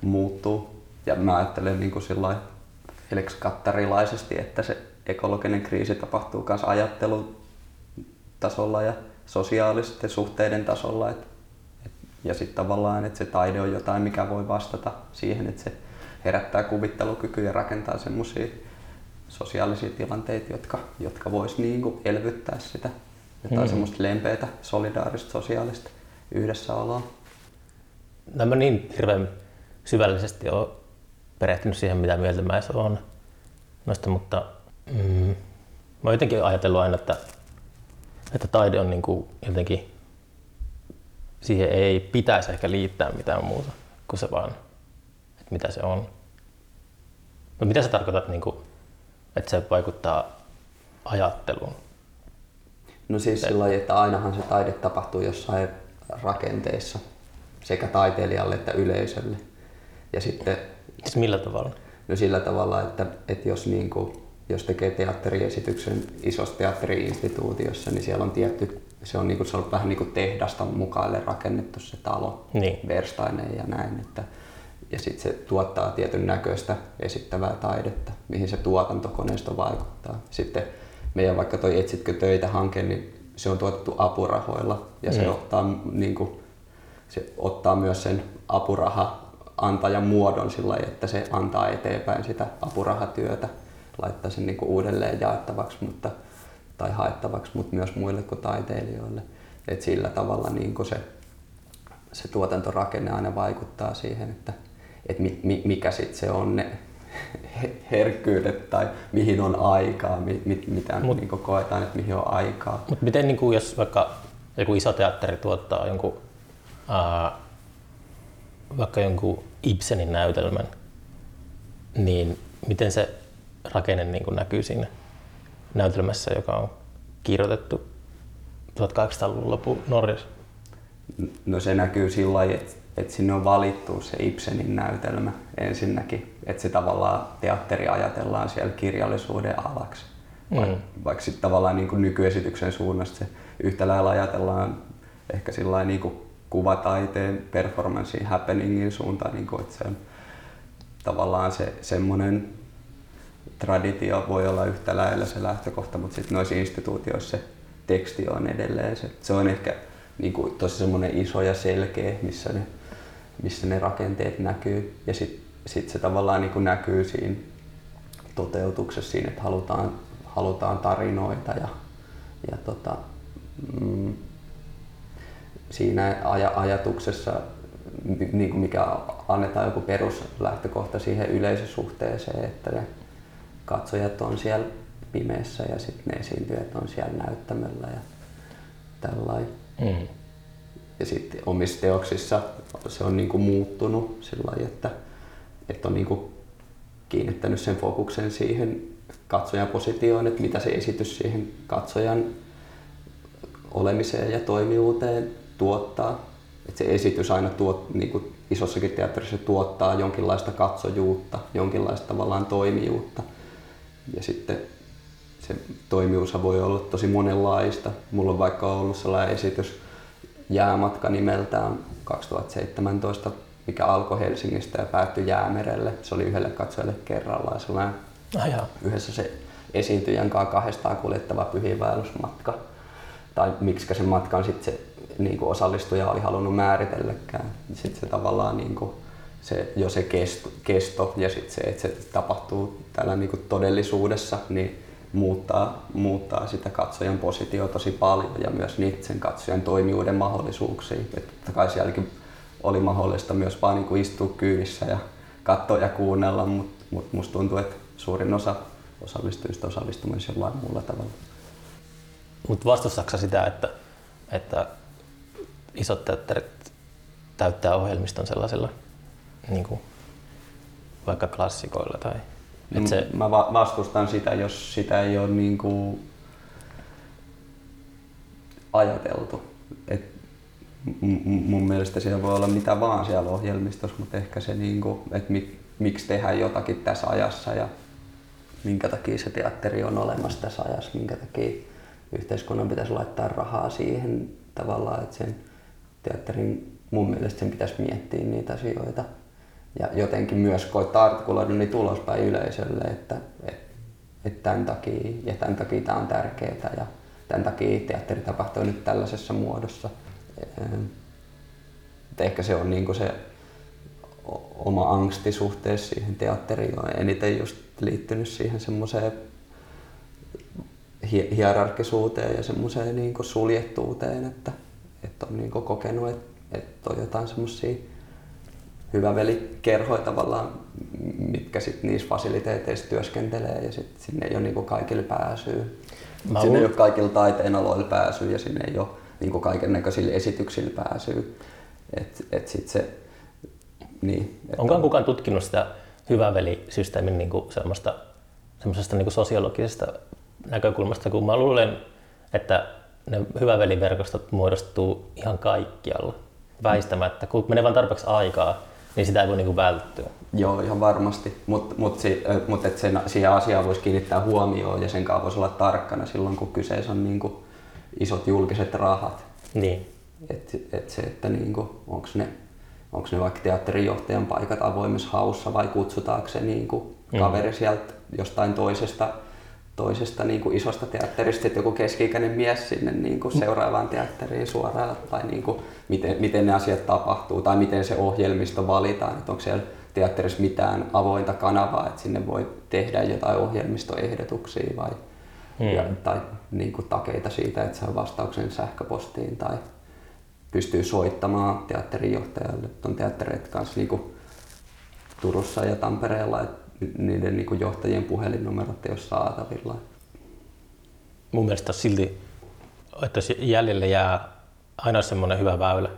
muuttuu. Ja mä ajattelen niin kuin sillä Felix Kattarilaisesti, että se ekologinen kriisi tapahtuu myös ajattelutasolla ja sosiaalisten suhteiden tasolla. Et, et, ja sitten tavallaan, että se taide on jotain, mikä voi vastata siihen, että se herättää kuvittelukykyä ja rakentaa semmoisia sosiaalisia tilanteita, jotka, jotka vois niinku elvyttää sitä jotain mm. semmoista lempeätä, solidaarista, sosiaalista yhdessäoloa. No mä niin hirveän syvällisesti ole perehtynyt siihen, mitä mieltä mä olen noista, mutta mm, mä oon jotenkin ajatellut aina, että, että taide on niin kuin jotenkin, siihen ei pitäisi ehkä liittää mitään muuta kuin se vaan, että mitä se on. No mitä sä tarkoitat, niin kuin, että se vaikuttaa ajatteluun? No siis sillä lailla, että ainahan se taide tapahtuu jossain rakenteissa sekä taiteilijalle että yleisölle. Ja sitten, siis millä tavalla? No sillä tavalla, että, että jos, niin kuin, jos tekee teatteriesityksen isossa teatteriinstituutiossa, niin siellä on tietty, se on, niin kuin, se on vähän niin kuin tehdasta mukaille rakennettu se talo, niin. verstainen ja näin. Että, ja sitten se tuottaa tietyn näköistä esittävää taidetta, mihin se tuotantokoneisto vaikuttaa. Sitten meidän vaikka toi Etsitkö töitä hanke, niin se on tuotettu apurahoilla ja mm. se, ottaa, niin kuin, se ottaa myös sen apuraha antajan muodon sillä että se antaa eteenpäin sitä apurahatyötä, laittaa sen niin kuin uudelleen jaettavaksi mutta, tai haettavaksi, mutta myös muille kuin taiteilijoille. Et sillä tavalla niin se, se tuotantorakenne aina vaikuttaa siihen, että, että mi, mikä sitten se on ne *laughs* herkkyydet tai mihin on aikaa, mit, mit, mitä Mut, niin koetaan, että mihin on aikaa. Mutta miten niin kuin, jos vaikka joku iso teatteri tuottaa jonkun, ää, vaikka jonkun Ibsenin näytelmän, niin miten se rakenne niin kuin näkyy siinä näytelmässä, joka on kirjoitettu 1800-luvun lopun Norjassa? No se näkyy sillä lailla, että, että sinne on valittu se Ibsenin näytelmä ensinnäkin, että se tavallaan teatteri ajatellaan siellä kirjallisuuden alaksi. Mm. Vaikka sitten tavallaan niin kuin nykyesityksen suunnasta se yhtä lailla ajatellaan ehkä sillä niin kuin kuvataiteen, performanssin, happeningin suuntaan, niin kuin, että se on tavallaan se semmoinen traditio voi olla yhtä lailla se lähtökohta, mutta sitten noissa instituutioissa se teksti on edelleen se. Se on ehkä niin kuin, tosi semmoinen iso ja selkeä, missä ne, missä ne rakenteet näkyy. Ja sitten sit se tavallaan niin kuin näkyy siinä toteutuksessa siinä, että halutaan, halutaan tarinoita ja, ja tota, mm, siinä aj- ajatuksessa, niin kuin mikä annetaan joku peruslähtökohta siihen yleisösuhteeseen, että ne katsojat on siellä pimeässä ja sitten ne esiintyjät on siellä näyttämällä ja tällainen. Mm. Ja sitten omissa teoksissa se on niinku muuttunut sillä lailla, että, että on niinku kiinnittänyt sen fokuksen siihen katsojan positioon, että mitä se esitys siihen katsojan olemiseen ja toimijuuteen tuottaa. Että se esitys aina tuot, niin kuin isossakin teatterissa tuottaa jonkinlaista katsojuutta, jonkinlaista tavallaan toimijuutta. Ja sitten se toimijuus voi olla tosi monenlaista. Mulla on vaikka ollut sellainen esitys Jäämatka nimeltään 2017, mikä alkoi Helsingistä ja päättyi Jäämerelle. Se oli yhdelle katsojalle kerrallaan sellainen ah, yhdessä se esiintyjän kanssa kahdestaan kuljettava pyhiinvaellusmatka. Tai miksi sen matkan sitten se niin kuin osallistuja oli halunnut määritelläkään. Sitten se tavallaan niin kuin, se, jo se kesto, kesto ja sitten se, että se tapahtuu täällä niin kuin todellisuudessa, niin muuttaa, muuttaa sitä katsojan positio tosi paljon ja myös niitä sen katsojan toimijuuden mahdollisuuksia. Että totta kai sielläkin oli mahdollista myös vaan niin kuin istua kyydissä ja katsoa ja kuunnella, mutta mut musta tuntuu, että suurin osa osallistujista osallistuu myös jollain muulla tavalla. Mutta vastustatko sitä, että, että isot teatterit täyttää ohjelmiston sellaisilla niin kuin vaikka klassikoilla tai et se... Mä vastustan sitä, jos sitä ei ole niin kuin ajateltu. Et mun mielestä siellä voi olla mitä vaan siellä ohjelmistossa, mutta ehkä se, niin kuin, että mik, miksi tehdään jotakin tässä ajassa ja minkä takia se teatteri on olemassa tässä ajassa, minkä takia yhteiskunnan pitäisi laittaa rahaa siihen tavallaan, että sen teatterin mun mielestä sen pitäisi miettiä niitä asioita ja jotenkin myös koittaa artikuloida niin tulospäin yleisölle, että, että, että tämän takia ja tämän takia tämä on tärkeää ja tämän takia teatteri tapahtuu nyt tällaisessa muodossa. Että ehkä se on niin se oma angsti suhteessa siihen teatteriin on eniten just liittynyt siihen semmoiseen hierarkisuuteen ja semmoiseen niin suljettuuteen, että, että on niin kokenut, että, että on jotain semmoisia hyvä veli kerhoi tavallaan, mitkä sitten niissä fasiliteeteissa työskentelee ja sit sinne ei ole niinku kaikille pääsyä. Mä sinne ei ole kaikilla taiteen aloilla pääsyä ja sinne ei ole niinku kaiken näköisillä esityksillä pääsyä. Et, et sit se, niin, et Onko on... kukaan tutkinut sitä hyvä veli-systeemin niinku semmoista, semmoisesta niinku sosiologisesta näkökulmasta, kun mä luulen, että ne hyvä veliverkostot muodostuu ihan kaikkialla väistämättä, kun menee vain tarpeeksi aikaa, niin sitä ei voi niinku välttyä. Joo, ihan varmasti, mutta mut, si, mut et sen, siihen asiaan voisi kiinnittää huomioon ja sen kanssa voisi olla tarkkana silloin, kun kyseessä on niinku isot julkiset rahat. Niin. Et, et se, että niinku, onko ne, onks ne vaikka teatterijohtajan paikat avoimessa haussa vai kutsutaanko se niinku mm. kaveri mm. sieltä jostain toisesta toisesta niin kuin isosta teatterista että joku keski-ikäinen mies sinne niin kuin seuraavaan teatteriin suoraan, tai niin kuin, miten, miten ne asiat tapahtuu, tai miten se ohjelmisto valitaan, että onko siellä teatterissa mitään avointa kanavaa, että sinne voi tehdä jotain ohjelmistoehdotuksia vai, hmm. ja, tai niin kuin takeita siitä, että saa vastauksen sähköpostiin tai pystyy soittamaan teatterijohtajalle. On teattereet kanssa niin kuin Turussa ja Tampereella, että niiden niin kuin johtajien puhelinnumerot ei ole saatavilla. Mun mielestä silti, että jäljelle jää aina semmoinen hyvä väylä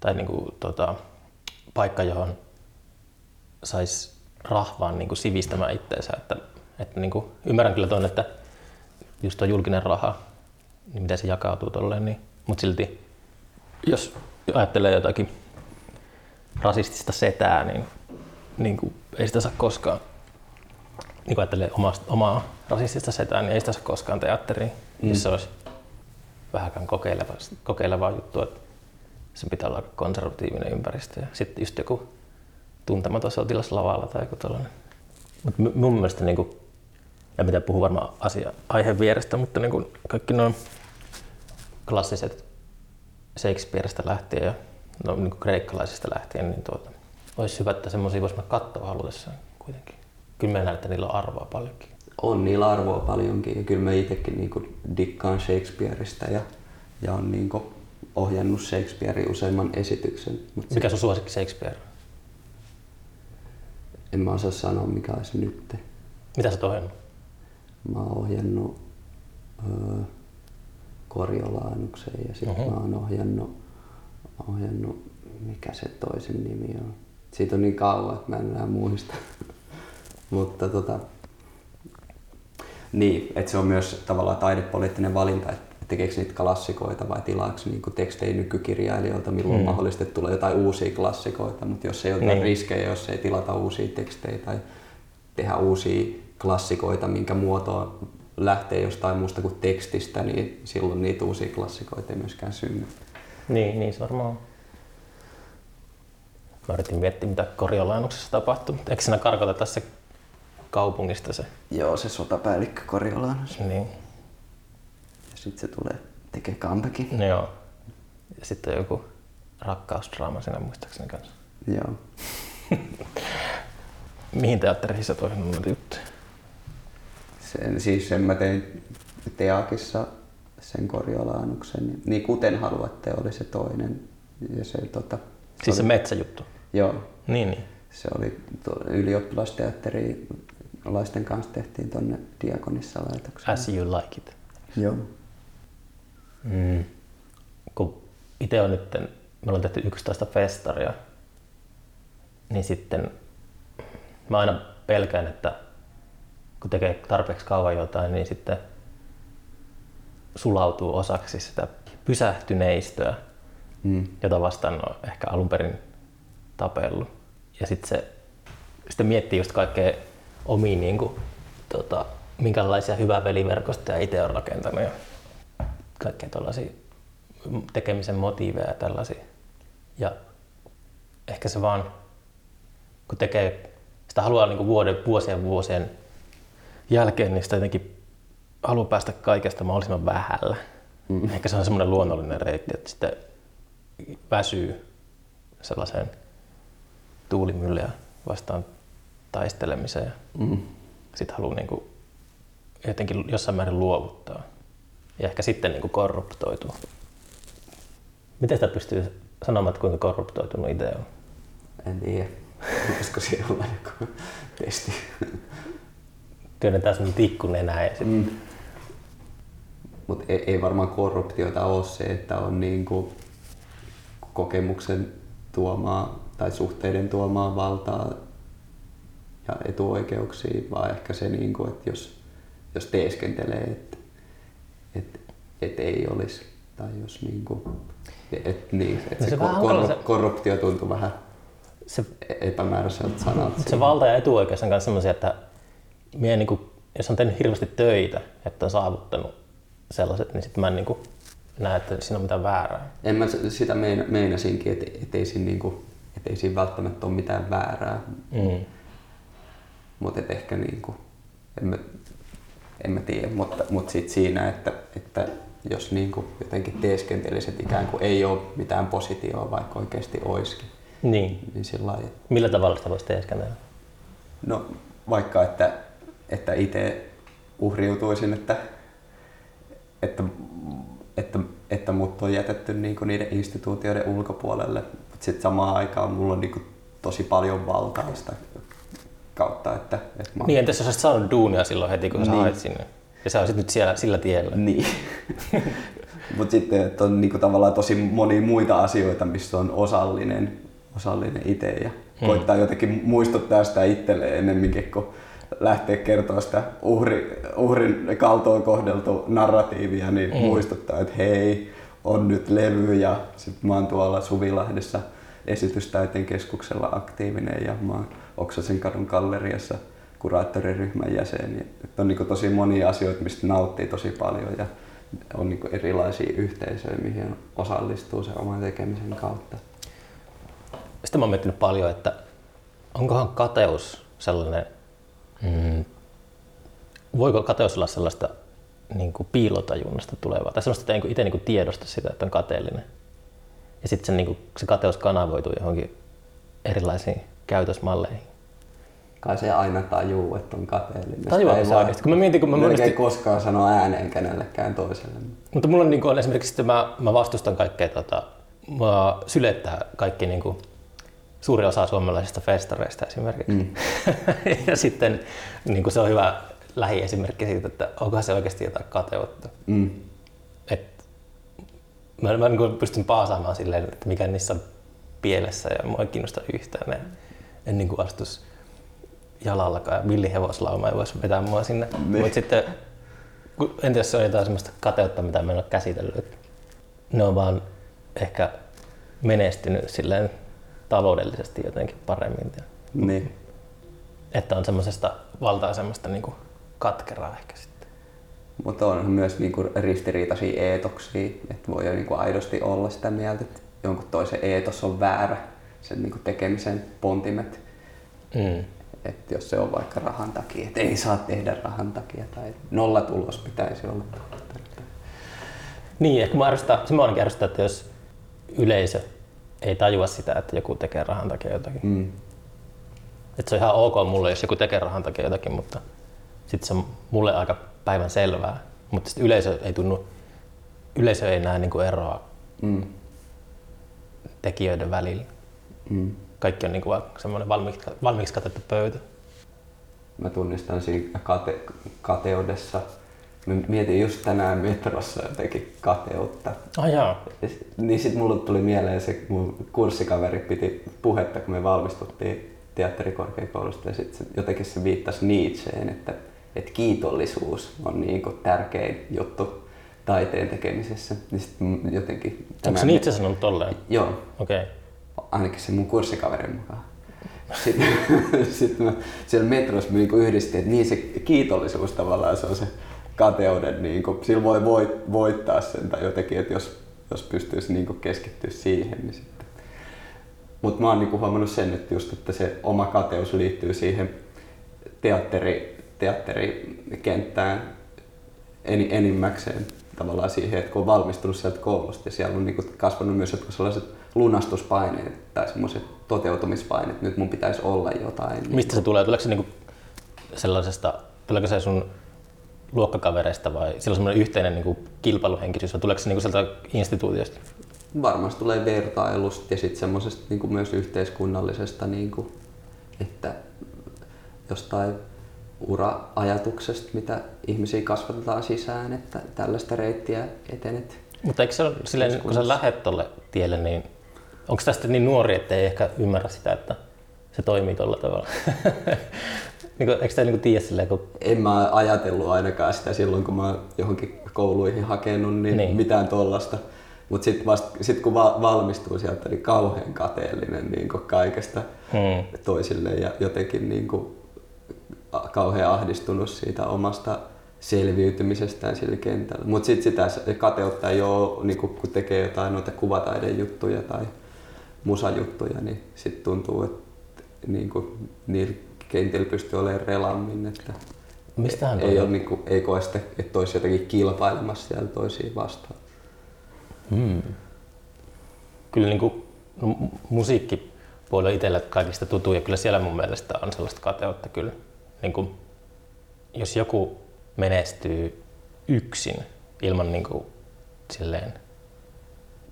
tai niin kuin, tota, paikka, johon saisi rahvaan niin kuin sivistämään itteensä. Että, että niin kuin, ymmärrän kyllä tuon, että just tuo julkinen raha, niin miten se jakautuu tolleen, niin, mutta silti jos ajattelee jotakin rasistista setää, niin niin kuin, ei sitä saa koskaan, niin kuin ajattelee omasta, omaa rasistista setää, niin ei sitä saa koskaan teatteriin, mm. missä olisi vähänkään kokeileva, kokeilevaa juttua, että se pitää olla konservatiivinen ympäristö. Ja sitten just joku tuntematon sotilas lavalla tai joku tällainen. Mutta mun mielestä niin kuin, ja mitä puhuu varmaan asia, aiheen vierestä, mutta niin kuin kaikki nuo klassiset Shakespeareista lähtien ja no, niin kuin kreikkalaisista lähtien, niin tuota, olisi hyvä, että semmoisia voisi mennä katsoa halutessaan kuitenkin. Kyllä mä näen, että niillä on arvoa paljonkin. On niillä arvoa paljonkin ja kyllä mä itsekin niinku dikkaan Shakespeareista ja, ja on niinku ohjannut Shakespearein useimman esityksen. Mut Mikä sun suosikki Shakespeare? En mä osaa sanoa mikä olisi nyt. Mitä sä oot ohjannut? Mä oon ohjannut öö, Korjolaanuksen ja sitten Oho. mä oon ohjannut, ohjannut, mikä se toisen nimi on. Siitä on niin kauan, että mä en enää muista. *laughs* Mutta tota, niin, että se on myös tavallaan taidepoliittinen valinta, että tekeekö niitä klassikoita vai tilaako niin tekstejä nykykirjailijoilta, milloin Mm. mahdollisesti että tulee jotain uusia klassikoita, mutta jos ei ota Niin. riskejä, jos ei tilata uusia tekstejä tai tehdä uusia klassikoita, minkä muoto lähtee jostain muusta kuin tekstistä, niin silloin niitä uusia klassikoita ei myöskään synny. Niin, niin se varmaan. Mä yritin miettiä, mitä Korjolainuksessa tapahtuu. Eikö siinä karkota tässä kaupungista se? Joo, se sotapäällikkö Korjolaanus. Niin. Ja sitten se tulee tekee comebackin. No joo. Ja sitten on joku rakkausdraama siinä muistaakseni kanssa. Joo. *laughs* Mihin teatteriin sä ohjannut noita juttuja? Sen, siis sen mä tein Teakissa sen Korjolaanuksen. Niin kuten haluatte oli se toinen. Ja se, tota, se Siis se oli, metsäjuttu. Joo, Niin, niin. se oli ylioppilasteatteri laisten kanssa tehtiin tonne Diakonissa laitokseen. As you like it. Joo. Mm. Kun itse on nyt, me ollaan tehty 11 festaria, niin sitten mä aina pelkään, että kun tekee tarpeeksi kauan jotain, niin sitten sulautuu osaksi sitä pysähtyneistöä, Mm. jota vastaan on ehkä alun perin tapellut. Ja sitten se sitten miettii just kaikkea omia, niin kuin, tota, minkälaisia hyvää veliverkostoja itse on rakentanut ja kaikkea tällaisia tekemisen motiiveja ja tällaisia. Ja ehkä se vaan, kun tekee, sitä haluaa niin vuoden, vuosien vuosien jälkeen, niin sitä jotenkin haluaa päästä kaikesta mahdollisimman vähällä. Mm. Ehkä se on semmoinen luonnollinen reitti, että sitten väsyy sellaiseen tuulimyllyä vastaan taistelemiseen. Mm. Sitten haluaa niin kuin jotenkin jossain määrin luovuttaa. Ja ehkä sitten niin kuin korruptoituu. Miten sitä pystyy sanomaan, että kuinka korruptoitunut itse on? En tiedä. *laughs* Voisiko siellä olla joku testi? Työnnetään semmoinen tikku nenään ja sitten Mm. Mutta ei, ei varmaan korruptiota ole se, että on niinku kokemuksen tuomaa tai suhteiden tuomaa valtaa ja etuoikeuksia, vaan ehkä se, niinku, että jos, jos teeskentelee, että et, et ei olisi, tai jos niinku, et, niin, et No se, se hankala se- korruptio tuntuu vähän se, epämääräiseltä sanalta. se valta ja etuoikeus on myös sellaisia, että mie, niin kuin, jos on tehnyt hirveästi töitä, että on saavuttanut sellaiset, niin sitten mä en niin kuin, näe, että siinä on mitään väärää. En mä sitä mein, meinasinkin, että et ei, siinä niinku, et ei siinä välttämättä ole mitään väärää, Mm. mutta ehkä niinku, en mä, en mä tiedä, mutta, mutta sit siinä, että, että jos niinku jotenkin teeskentelisi, että ikään kuin ei ole mitään positioa, vaikka oikeasti olisikin, Niin. niin sillä lailla, että Millä tavalla sitä voisi teeskennellä? No vaikka, että, että itse uhriutuisin, että, että, että, että mut on jätetty niinku niiden instituutioiden ulkopuolelle, sitten samaan aikaan mulla on niinku tosi paljon valtaa sitä kautta, että, että mä Niin, entäs jos olisit saanut duunia silloin heti, kun sä Niin. hait sinne? Ja sä olisit nyt siellä, sillä tiellä. Niin. *laughs* Mutta sitten että on niinku tavallaan tosi monia muita asioita, missä on osallinen, osallinen itse ja Hmm. koittaa jotenkin muistuttaa sitä itselleen ennemminkin, kun lähtee kertoa sitä uhri, uhrin kaltoon kohdeltu narratiivia, niin mm. muistuttaa, että hei, on nyt levy ja sitten mä oon tuolla Suvilahdessa esitystaiteen keskuksella aktiivinen ja mä oon Oksasen kadun galleriassa kuraattoriryhmän jäsen. Nyt on niin tosi monia asioita, mistä nauttii tosi paljon ja on niin erilaisia yhteisöjä, mihin osallistuu sen oman tekemisen kautta. Sitten mä oon miettinyt paljon, että onkohan kateus sellainen mm, voiko kateus olla sellaista niin kuin piilotajunnasta tulevaa, tai sellaista, että ei itse niin tiedosta sitä, että on kateellinen. Ja sitten se, niin se kateus kanavoituu johonkin erilaisiin käytösmalleihin. Kai se aina tajuu, että on kateellinen. Tajuaako se oikeasti? Kun mä mietin, kun mä monesti... koskaan sano ääneen kenellekään toiselle. Mutta mulla on, niin on esimerkiksi, että mä, mä vastustan kaikkea, tota, mä sylettää kaikki niin kuin, suuri osa suomalaisista festareista esimerkiksi. Mm. *laughs* ja sitten niin kuin se on hyvä lähiesimerkki siitä, että onko se oikeasti jotain kateutta. Mm. Mä, mä niin pystyn paasaamaan silleen, että mikä niissä on pielessä ja mua ei kiinnosta yhtään. Ja en niin kuin astus jalallakaan ja villihevoslauma ei voisi vetää mua sinne. Niin. Mutta sitten, en tiedä, se on jotain sellaista kateutta, mitä mä en ole käsitellyt. Ne on vaan ehkä menestynyt silleen taloudellisesti jotenkin paremmin. Niin. Että on semmoisesta valtaisemmasta niin katkeraa ehkä sitten. Mutta on myös niin kuin ristiriitaisia eetoksia, että voi jo niin kuin aidosti olla sitä mieltä, että jonkun toisen eetos on väärä, sen niin kuin tekemisen pontimet. Mm. Että jos se on vaikka rahan takia, että ei saa tehdä rahan takia tai nolla tulos pitäisi olla. Niin, ehkä mä arvostan, se mä ainakin arvostan, että jos yleisö ei tajua sitä, että joku tekee rahan takia jotakin. Mm. Että se on ihan ok mulle, jos joku tekee rahan takia jotakin, mutta sitten se on mulle aika päivän selvää. Mutta sitten yleisö ei tunnu, yleisö ei näe niinku eroa mm. tekijöiden välillä. Mm. Kaikki on niinku semmoinen valmiiksi, valmiiksi katettu pöytä. Mä tunnistan siinä kate, kateudessa. Mä mietin just tänään metrossa jotenkin kateutta. Ah, jaa. Niin sit mulle tuli mieleen se, mun kurssikaveri piti puhetta, kun me valmistuttiin teatterikorkeakoulusta ja sitten jotenkin se viittasi Nietzscheen, että että kiitollisuus on niin kuin tärkein juttu taiteen tekemisessä. Niin sit jotenkin Onko se itse sanonut tolleen? Joo. Okei. Okay. Ainakin se mun kurssikaverin mukaan. Sitten, *laughs* sitten mä siellä metrossa me niinku yhdistin, että niin se kiitollisuus tavallaan se on se kateuden, niin kuin, sillä voi voit, voittaa sen tai jotenkin, että jos, jos pystyisi niin kuin keskittyä siihen, niin sitten. Mutta mä oon niin kuin huomannut sen, että just, että se oma kateus liittyy siihen teatteri, teatterikenttään enimmäkseen tavallaan siihen, että kun on valmistunut sieltä koulusta ja siellä on niin kasvanut myös jotkut sellaiset lunastuspaineet tai semmoiset toteutumispaineet, nyt mun pitäisi olla jotain. Mistä se tulee? Tuleeko se niin sellaisesta, tuleeko se sun luokkakavereista vai sillä on semmoinen yhteinen niin kuin kilpailuhenkisyys vai tuleeko se niin kuin sieltä instituutiosta? Varmasti tulee vertailusta ja sitten semmoisesta niin myös yhteiskunnallisesta, niin kuin, että jostain ura-ajatuksesta, mitä ihmisiä kasvatetaan sisään, että tällaista reittiä etenet. Mutta eikö se ole silleen, kun sä lähet tolle tielle, niin onko tästä niin nuori, että ei ehkä ymmärrä sitä, että se toimii tuolla tavalla? *laughs* niin kuin, eikö tämä niin tiedä silleen, kun... En mä ajatellut ainakaan sitä silloin, kun mä johonkin kouluihin hakenut, niin, niin. mitään tuollaista. Mutta sitten sit kun va- valmistuu sieltä, niin kauhean kateellinen niin kaikesta hmm. toisille ja jotenkin niin kuin kauhean ahdistunut siitä omasta selviytymisestään sillä kentällä. Mutta sitten sitä kateutta ei ole, niin kun tekee jotain noita kuvataidejuttuja tai musajuttuja, niin sitten tuntuu, että niin kuin, niillä kentillä pystyy olemaan relammin. Että Mistähän ei, ole, niin kuin, ei koe sitä, että olisi jotenkin kilpailemassa siellä toisiin vastaan. Hmm. Kyllä niin kuin, no, musiikkipuoli on itselle kaikista tutu ja kyllä siellä mun mielestä on sellaista kateutta kyllä niin kuin, jos joku menestyy yksin ilman niin kuin, silleen,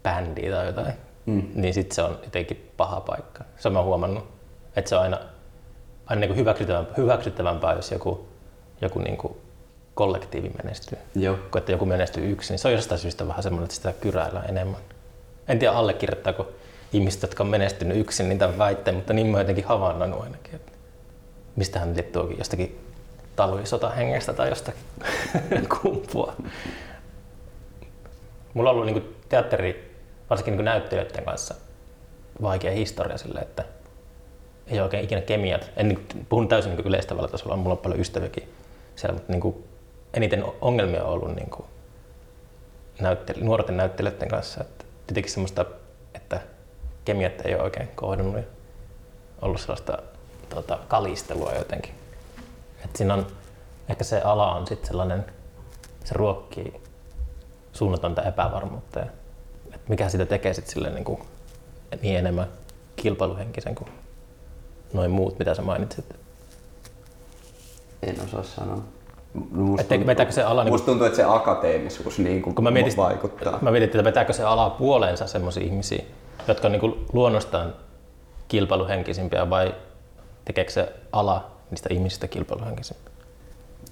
bändiä tai jotain, mm. niin sitten se on jotenkin paha paikka. Se on mä huomannut, että se on aina, aina niin kuin hyväksyttävämpää, hyväksyttävämpää, jos joku, joku niin kuin kollektiivi menestyy. Joo. Kun että joku menestyy yksin, niin se on jostain syystä vähän semmoinen, että sitä kyräillään enemmän. En tiedä allekirjoittaako ihmiset, jotka on menestynyt yksin, niin tämän väitteen, mutta niin mä jotenkin havainnoinut ainakin. Että mistä hän liittyy jostakin talvisotahengestä tai jostakin *laughs* kumpua. Mulla on ollut niin teatteri, varsinkin niin näyttelijöiden kanssa vaikea historia sille, että ei ole oikein ikinä kemiat. En niin puhun täysin niin yleistävällä tasolla, mulla on paljon ystäviäkin siellä, mutta niin kuin, eniten ongelmia on ollut niin kuin, näyttely, nuorten näyttelijöiden kanssa. Että tietenkin semmoista, että kemiat ei ole oikein kohdannut ja ollut sellaista tota, kalistelua jotenkin. Et siinä on ehkä se ala on sitten sellainen, se ruokkii suunnatonta epävarmuutta. Ja, että mikä sitä tekee sitten silleen niin, kuin, niin enemmän kilpailuhenkisen kuin noin muut, mitä sä mainitsit. En osaa sanoa. Musta, tuntuu, vetääkö se ala... Niin musta tuntuu, että se akateemisuus niin kuin kun mä mietin, vaikuttaa. mä mietin, että vetääkö se ala puoleensa semmoisia ihmisiä, jotka on niin kuin luonnostaan kilpailuhenkisimpiä vai tekeekö se ala niistä ihmisistä kilpailuhenkisimpiä?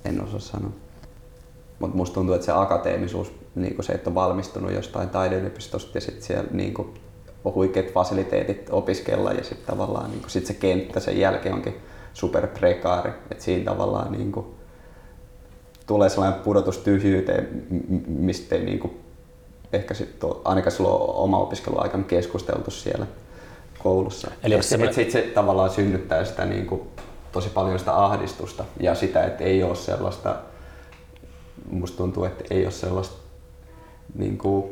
En osaa sanoa. Mutta musta tuntuu, että se akateemisuus, niin se, että on valmistunut jostain taideyliopistosta ja sitten siellä niin kuin, on huikeat fasiliteetit opiskella ja sitten tavallaan niin kuin, sit se kenttä sen jälkeen onkin super prekaari. Että siinä tavallaan niin kuin, tulee sellainen pudotus tyhjyyteen, mistä ei niin kuin, ehkä sit ainakaan silloin oma opiskeluaikana keskusteltu siellä koulussa. Eli et, semmoinen- et sit se tavallaan synnyttää sitä niin kuin, tosi paljon sitä ahdistusta ja sitä, että ei ole sellaista, musta tuntuu, että ei ole sellaista niin kuin,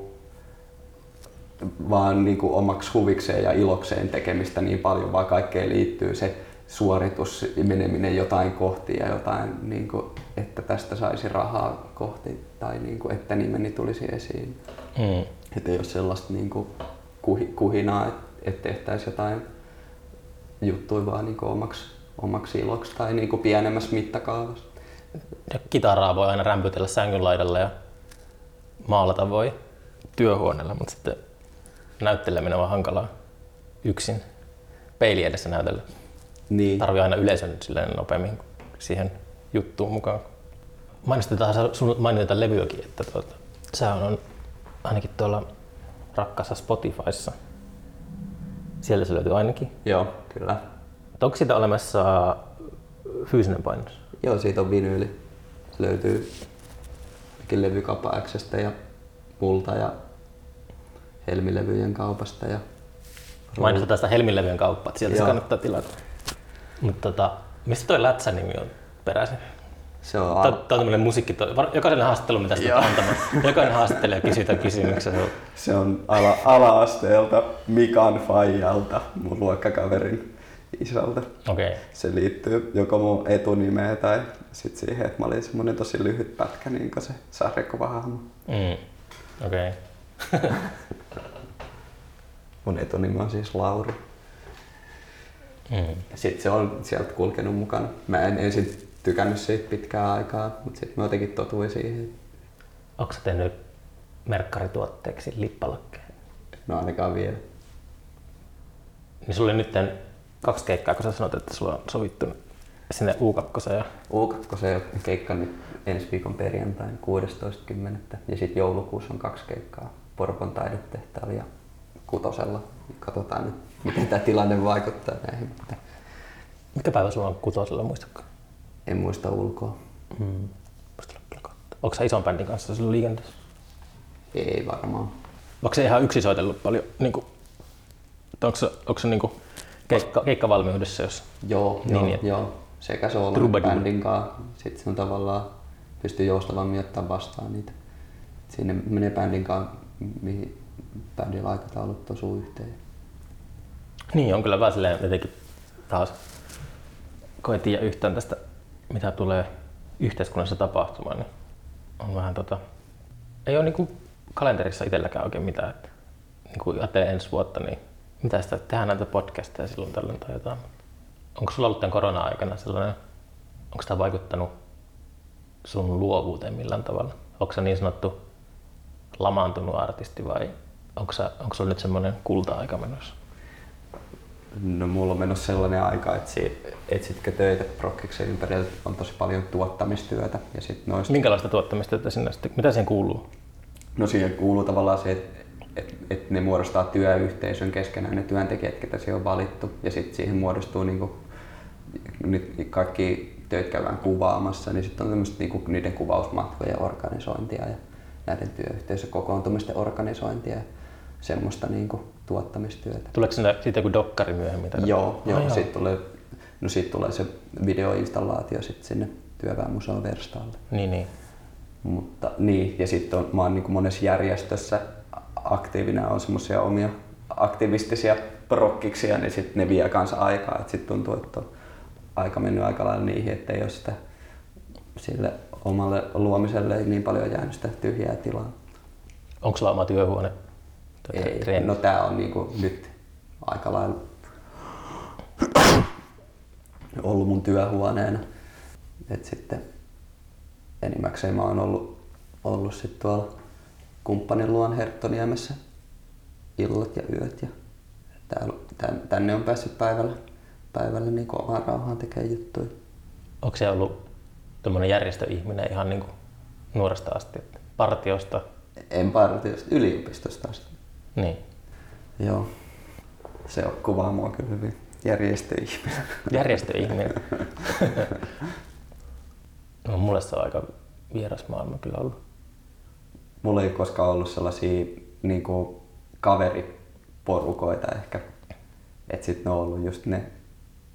vaan niin kuin omaksi huvikseen ja ilokseen tekemistä niin paljon, vaan kaikkeen liittyy se suoritus, meneminen jotain kohti ja jotain, niin kuin, että tästä saisi rahaa kohti tai niin kuin, että nimeni tulisi esiin. Mm. Että ei ole sellaista niin kuin, kuhi, kuhinaa, että, että tehtäisiin jotain juttuja vaan niin omaksi, omaksi iloksi tai niin pienemmässä mittakaavassa. Ja kitaraa voi aina rämpytellä sängyn laidalla ja maalata voi työhuoneella, mutta sitten näytteleminen on vaan hankalaa yksin peili edessä näytellä. Niin. Tarvii aina yleisön silleen nopeammin siihen juttuun mukaan. Mainostetaan sun mainita levyäkin, että tuota, se on ainakin tuolla rakkaassa Spotifyssa. Siellä se löytyy ainakin. Joo, kyllä. Mutta onko siitä olemassa fyysinen painos? Joo, siitä on vinyyli. Se löytyy levykaupan Xstä ja multa ja Helmilevyjen kaupasta. Ja Mainostetaan sitä Helmilevyjen kauppaa, sieltä se Joo. kannattaa tilata. Mutta tota, mistä toi Lätsän nimi on peräisin? Se on Tämä a- on tämmöinen musiikki. *laughs* Jokainen haastattelu, mitä sitä antamaan. Jokainen haastattelee kysyy tämän kysymyksen. Se on- se on ala, ala-asteelta Mikan Faijalta, mun luokkakaverin isältä. Okei. Okay. Se liittyy joko mun etunimeen tai sit siihen, että mä olin semmonen tosi lyhyt pätkä, niin kuin se sarjakuvahahmo. Mm. Okei. Okay. *laughs* Mun etunimi on siis Lauri. Mm. Sitten se on sieltä kulkenut mukana. Mä en ensin tykännyt siitä pitkää aikaa, mutta sitten mä jotenkin totuin siihen. Onko sä tehnyt merkkarituotteeksi lippalakkeja? No ainakaan vielä. Niin sulla oli nyt kaksi keikkaa, kun sä sanoit, että sulla on sovittu sinne U2 ja U2 se keikka nyt ensi viikon perjantaina 16.10. Ja sitten joulukuussa on kaksi keikkaa Porpon taidetehtaalla ja Kutosella. Katsotaan nyt, miten tämä tilanne vaikuttaa näihin. Mikä päivä sulla on kutosella, muistatko? En muista ulkoa. Mm. Onko sä ison bändin kanssa silloin liikenteessä? Ei varmaan. Onko se ihan yksi soitellut paljon? Niin kuin, onko se, onko se niin kuin keikka, keikkavalmiudessa, jos Joo, Niin, joo, niin. joo. Sekä Troubadour. bändin kanssa. Sitten se on tavallaan pystyy joustavammin ottaa vastaan niitä. Sinne menee bändin kanssa, mihin bändin aikataulut osuu yhteen. Niin, on kyllä vähän silleen jotenkin taas, ei tiedä yhtään tästä, mitä tulee yhteiskunnassa tapahtumaan, niin on vähän tota, ei ole niinku kalenterissa itselläkään oikein mitään. Että, niin kuin ajattelee ensi vuotta, niin mitä sitä, tehdään näitä podcasteja silloin tällöin tai jotain. Onko sulla ollut tämän korona-aikana sellainen, onko tämä vaikuttanut sun luovuuteen millään tavalla? Onko sä niin sanottu lamaantunut artisti vai onko, sä, onko sulla nyt semmoinen kulta-aika menossa? No mulla on mennyt sellainen aika, että si- etsitkö töitä prokkiksen ympärillä on tosi paljon tuottamistyötä. Ja sit noista, Minkälaista tuottamistyötä sinne sitten, mitä siihen kuuluu? no siihen kuuluu tavallaan se, että et, et ne muodostaa työyhteisön keskenään ne työntekijät, ketä siihen on valittu. Ja sitten siihen muodostuu niinku, nyt kaikki töitä käydään kuvaamassa, niin sitten on tämmöistä niinku niiden kuvausmatkojen organisointia ja näiden työyhteisön kokoontumisten organisointia ja semmoista niinku tuottamistyötä. Tuleeko sinne siitä joku dokkari myöhemmin? tai- Joo, Ah, joo. joo. Sitten tulee, no sit tulee se videoinstallaatio sit sinne työväenmuseon verstaalle. Niin, niin. Mutta niin, ja sitten mä oon niin monessa järjestössä aktiivinen, on semmoisia omia aktivistisia prokkiksia, niin sitten ne vie kanssa aikaa. Sitten tuntuu, että on aika mennyt aika lailla niihin, että ei ole sitä, sille omalle luomiselle niin paljon jäänyt sitä tyhjää tilaa. Onko sulla oma työhuone? Ei, treeni? no tää on niinku nyt aika lailla ollut mun työhuoneena. Et sitten enimmäkseen mä oon ollut, ollut sit tuolla kumppanin luon Herttoniemessä illat ja yöt. Ja täällä, tän, tänne on päässyt päivällä, päivällä niin omaan rauhaan tekemään juttuja. Onko se ollut tämmöinen järjestöihminen ihan niin kuin nuoresta asti? että Partiosta? En partiosta, yliopistosta asti. Niin. Joo. Se on kuvaa mua kyllä hyvin. Järjestöihminen. Järjestöihminen. no, mulle se on aika vieras maailma kyllä ollut. Mulla ei koskaan ollut sellaisia niin kuin, kaveriporukoita ehkä. Et sit ne on ollut just ne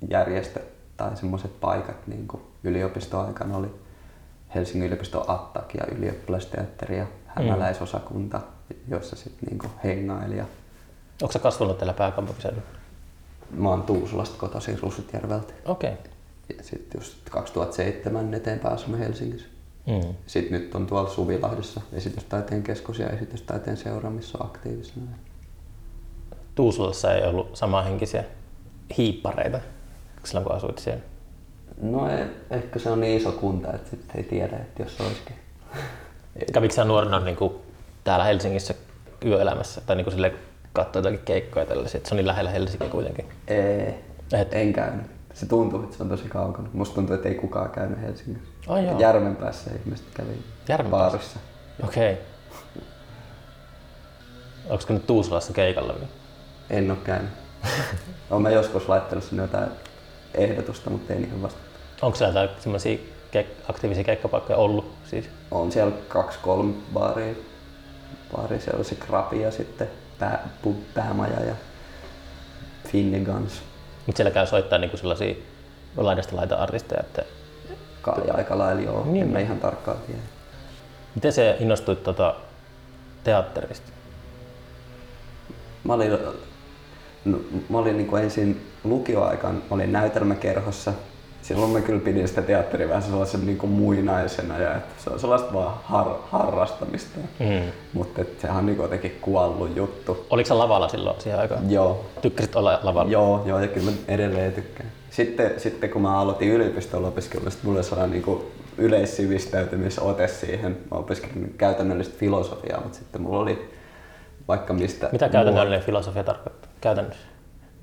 järjestöt tai semmoiset paikat niin kuin yliopistoaikana oli Helsingin yliopiston Attak ja ylioppilasteatteri ja hämäläisosakunta, joissa sitten niin hengaili. Ja Onko kasvanut täällä pääkaupunkiseudulla? mä oon Tuusulasta kotoisin Rusutjärveltä. Okei. Okay. Ja sitten just 2007 eteenpäin asumme Helsingissä. Mm. Sitten nyt on tuolla Suvilahdessa esitystaiteen keskus ja esitystaiteen seura, missä on aktiivisena. Tuusulassa ei ollut samanhenkisiä hiippareita silloin kun asuit siellä. No e- ehkä se on niin iso kunta, että sitten ei tiedä, että jos olisikin. Kävikö sä nuorena niin kuin täällä Helsingissä yöelämässä tai niin kuin sille katsoa jotakin keikkoja tällaisia, että se on niin lähellä Helsinkiä kuitenkin? Ei, Et, en käynyt. Se tuntuu, että se on tosi kaukana. Musta tuntuu, että ei kukaan käynyt Helsingissä. Ai joo. Järvenpäässä ihmiset kävi Järvenpäässä? baarissa. Okei. Okay. Onko nyt Tuusulassa keikalla vielä? En ole käynyt. *laughs* Olen joskus laittanut sinne jotain ehdotusta, mutta ei niihin vasta. Onko siellä keik- aktiivisia keikkapaikkoja ollut siis? On siellä kaksi, kolme baaria. Baari, siellä on se Krabi ja sitten pää, pub, päämaja ja Finnegans. Mutta siellä käy soittaa niinku sellaisia laidasta laita artisteja, että Kai aika lailla joo, Niin. en mä ihan tarkkaan tiedä. miten se innostuit tota teatterista? Mä olin, no, mä olin niin ensin lukioaikaan, mä olin näytelmäkerhossa. Silloin mä kyllä pidin sitä teatteria vähän sellaisen niin muinaisena ja että se on sellaista vaan har, harrastamista. Mm. Mutta sehän on niin jotenkin kuollut juttu. Oliko sä lavalla silloin siihen aikaan? Joo, Tykkäsit olla lavalla? Joo, joo, ja kyllä mä edelleen tykkään. Sitten, sitten kun mä aloitin yliopistolla opiskelua, sitten mulla oli sellainen niin yleissivistäytymisote siihen. Mä opiskelin käytännöllistä filosofiaa, mutta sitten mulla oli vaikka mistä... Mitä käytännöllinen filosofia tarkoittaa? Käytännössä?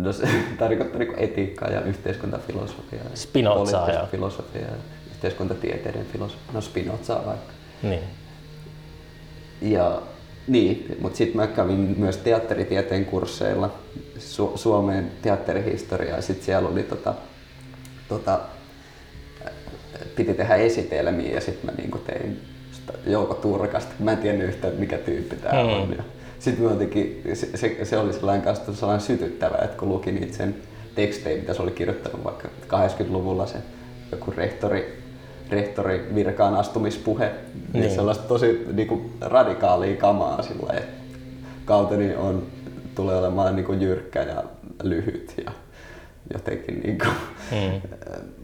No se tarkoittaa niin etiikkaa ja yhteiskuntafilosofiaa. Spinozaa ja- filosofiaa ja yhteiskuntatieteiden filosofiaa. No Spinozaa vaikka. Niin. Ja niin, mutta sitten mä kävin myös teatteritieteen kursseilla Su- Suomeen teatterihistoriaa ja sitten siellä oli tota, tota, äh, piti tehdä esitelmiä ja sitten mä niinku tein Jouko Turkasta. Mä en tiennyt yhtään, mikä tyyppi tää Mm. on. Ja sitten jotenkin, se, se, se, oli sellainen kanssa sellainen sytyttävä, että kun luki niitä sen tekstejä, mitä se oli kirjoittanut vaikka 80-luvulla se joku rehtori, rehtori virkaan astumispuhe, niin, Niin. niin sellaista tosi niinku, radikaalia kamaa sillä että kauteni on, tulee olemaan niinku, jyrkkä ja lyhyt ja jotenkin niinku, Mm.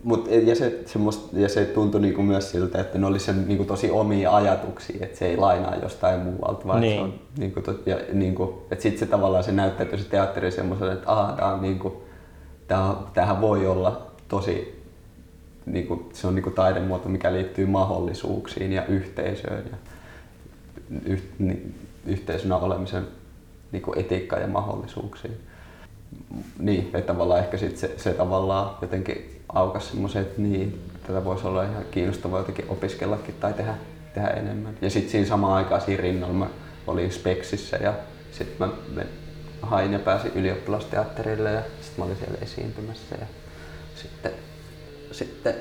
Mut, ja, se, se musta, ja se tuntui niinku myös siltä, että ne oli sen niinku tosi omia ajatuksia, että se ei lainaa jostain muualta, vaan Niin. se on niinku, to, ja, niinku, että sit se tavallaan se näyttäytyy se teatteri semmoisena, että aha, tää on niinku, tää, tämähän voi olla tosi, niinku, se on niinku taidemuoto, mikä liittyy mahdollisuuksiin ja yhteisöön ja yh, ni, yhteisönä olemisen niinku etiikkaan ja mahdollisuuksiin niin, että tavallaan ehkä sit se, se tavallaan jotenkin aukas semmoisen, että niin, tätä voisi olla ihan kiinnostavaa jotenkin opiskellakin tai tehdä, tehdä enemmän. Ja sitten siinä samaan aikaan siinä rinnalla mä olin Speksissä ja sitten mä hain ja pääsin ylioppilasteatterille ja sitten mä olin siellä esiintymässä ja sitten, sitten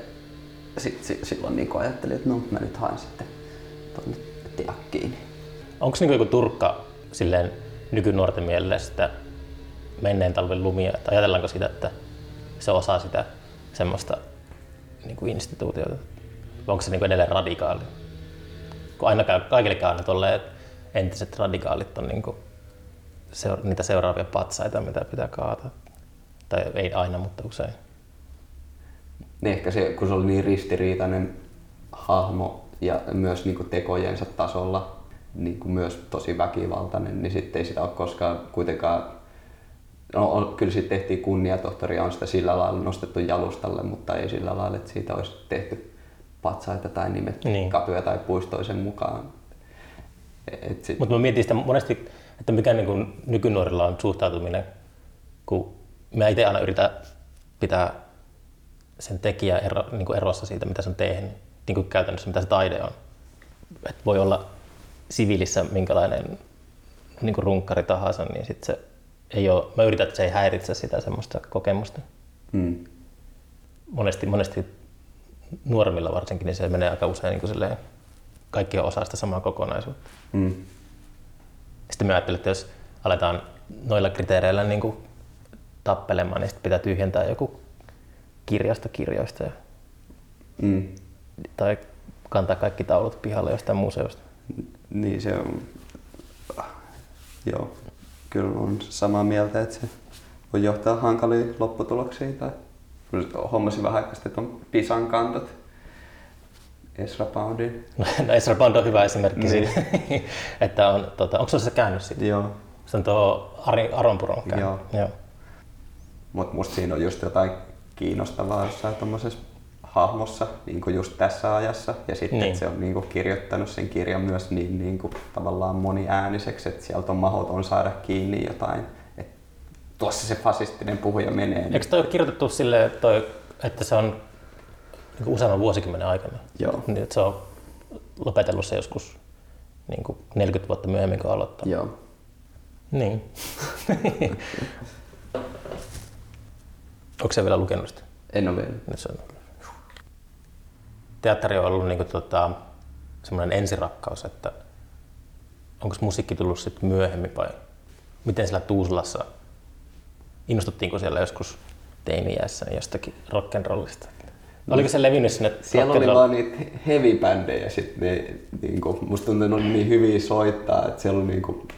sit, sit, silloin niin ajattelin, että no mä nyt haen sitten tuonne teakkiin. Onko niinku joku turkka silleen nykynuorten mielestä menneen talven lumia, että ajatellaanko sitä, että se osaa sitä semmoista niin kuin instituutiota? Onko se niin kuin edelleen radikaali? Kun aina kaikille käy aina tolleen, entiset radikaalit on niin kuin seura- niitä seuraavia patsaita, mitä pitää kaataa. Tai ei aina, mutta usein. Niin ehkä se, kun se oli niin ristiriitainen hahmo ja myös niin kuin tekojensa tasolla niin kuin myös tosi väkivaltainen, niin sitten ei sitä ole koskaan kuitenkaan No, kyllä sitten tehtiin kunniatohtoria, on sitä sillä lailla nostettu jalustalle, mutta ei sillä lailla, että siitä olisi tehty patsaita tai nimet niin. katuja tai puistoisen mukaan. Sit... Mutta mä mietin sitä monesti, että mikä niin kuin nykynuorilla on suhtautuminen, kun mä itse aina yritän pitää sen tekijä ero, niin kuin erossa siitä, mitä se on tehnyt, niin kuin käytännössä mitä se taide on. Et voi olla siviilissä minkälainen niin kuin runkkari tahansa, niin sit se ei ole, mä yritän, että se ei häiritse sitä semmoista kokemusta. Mm. Monesti, monesti nuoremmilla varsinkin, niin se menee aika usein niin kuin kaikki on osa sitä samaa kokonaisuutta. Mm. Sitten mä ajattelin, että jos aletaan noilla kriteereillä niin kuin tappelemaan, niin sitten pitää tyhjentää joku kirjasta kirjoista. Ja, mm. Tai kantaa kaikki taulut pihalle jostain museosta. Niin se on, joo, kyllä on samaa mieltä, että se voi johtaa hankalia lopputuloksia. Tai hommasin vähän aikaa sitten on Pisan kantot. Ezra Poundin. *laughs* No Ezra Pound on hyvä esimerkki niin. siitä, *laughs* että on, tota, onko se käynyt siitä? Joo. Se on tuo Ari Aronpuron käynyt. Joo. Joo. Mutta musta siinä on just jotain kiinnostavaa jossain tuommoisessa hahmossa niin kuin just tässä ajassa. Ja sitten niin. se on niin kuin kirjoittanut sen kirjan myös niin, niin kuin tavallaan moniääniseksi, että sieltä on mahdoton saada kiinni jotain. Et tuossa se fasistinen puhuja menee. Niin... Eikö toi ole kirjoitettu silleen, toi, että se on niin useamman vuosikymmenen aikana? Joo. Niin, että se on lopetellut se joskus niin kuin 40 vuotta myöhemmin kuin aloittaa. Joo. Niin. *laughs* Onko se vielä lukenut sitä? En ole vielä. Nyt se on teatteri on ollut niin kuin, tota, semmoinen ensirakkaus, että onko musiikki tullut sitten myöhemmin vai miten siellä Tuusulassa, innostuttiinko siellä joskus teini-iässä jostakin rock'n'rollista? Oliko se levinnyt sinne? Siellä oli vaan niitä heavy-bändejä sitten ne, niin kuin, musta tuntuu, että ne oli niin hyviä soittaa, että siellä oli niin kuin,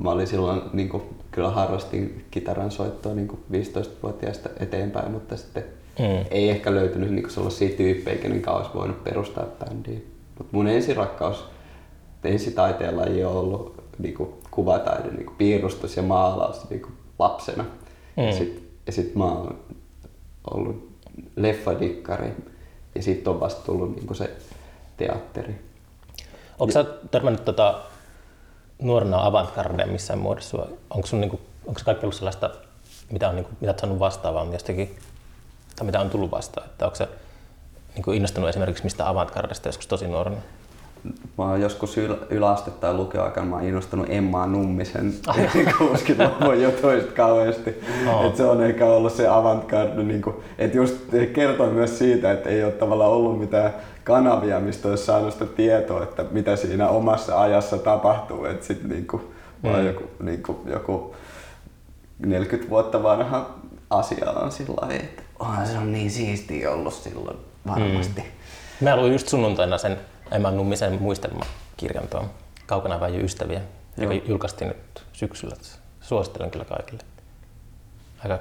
mä olin silloin niin kuin, kyllä harrastin kitaran soittoa niin kuin 15-vuotiaasta eteenpäin, mutta sitten mm. ei ehkä löytynyt niin sellaisia tyyppejä, kenen kanssa olisi voinut perustaa bändiä. Mutta mun ensirakkaus ensitaiteella ei ole ollut niin kuin, kuvataide, niin kuin, piirustus ja maalaus niin kuin, lapsena. Mm. Ja sitten sit mä oon ollut leffadikkari ja sitten on vasta tullut niin kuin se teatteri. Onko sä törmännyt tota, nuorena avantgardeen missään muodossa? Onko, sun, niin kuin, onko kaikki ollut sellaista, mitä, on, niin kuin, mitä olet saanut vastaavaa jostakin tai mitä on tullut vastaan? Että onko se niin innostunut esimerkiksi mistä avantgardesta joskus tosi nuorena? Mä oon joskus yl- yläaste- tai lukioaikana mä oon innostunut Emma Nummisen 60-luvun *laughs* jutuista kauheasti. Oh. Et se on ehkä ollut se avantgarde. Niin kuin, et just kertoo myös siitä, että ei ole tavallaan ollut mitään kanavia, mistä olisi saanut sitä tietoa, että mitä siinä omassa ajassa tapahtuu. Et sit niin mm. joku, niin joku 40 vuotta vanha asia on sillä lailla, että onhan se on niin siistiä ollut silloin varmasti. Mm. Mä luin just sunnuntaina sen Emma Nummisen muistelmakirjan tuon Kaukana vai ystäviä, Joo. joka julkaistiin nyt syksyllä. Suosittelen kyllä kaikille. Aika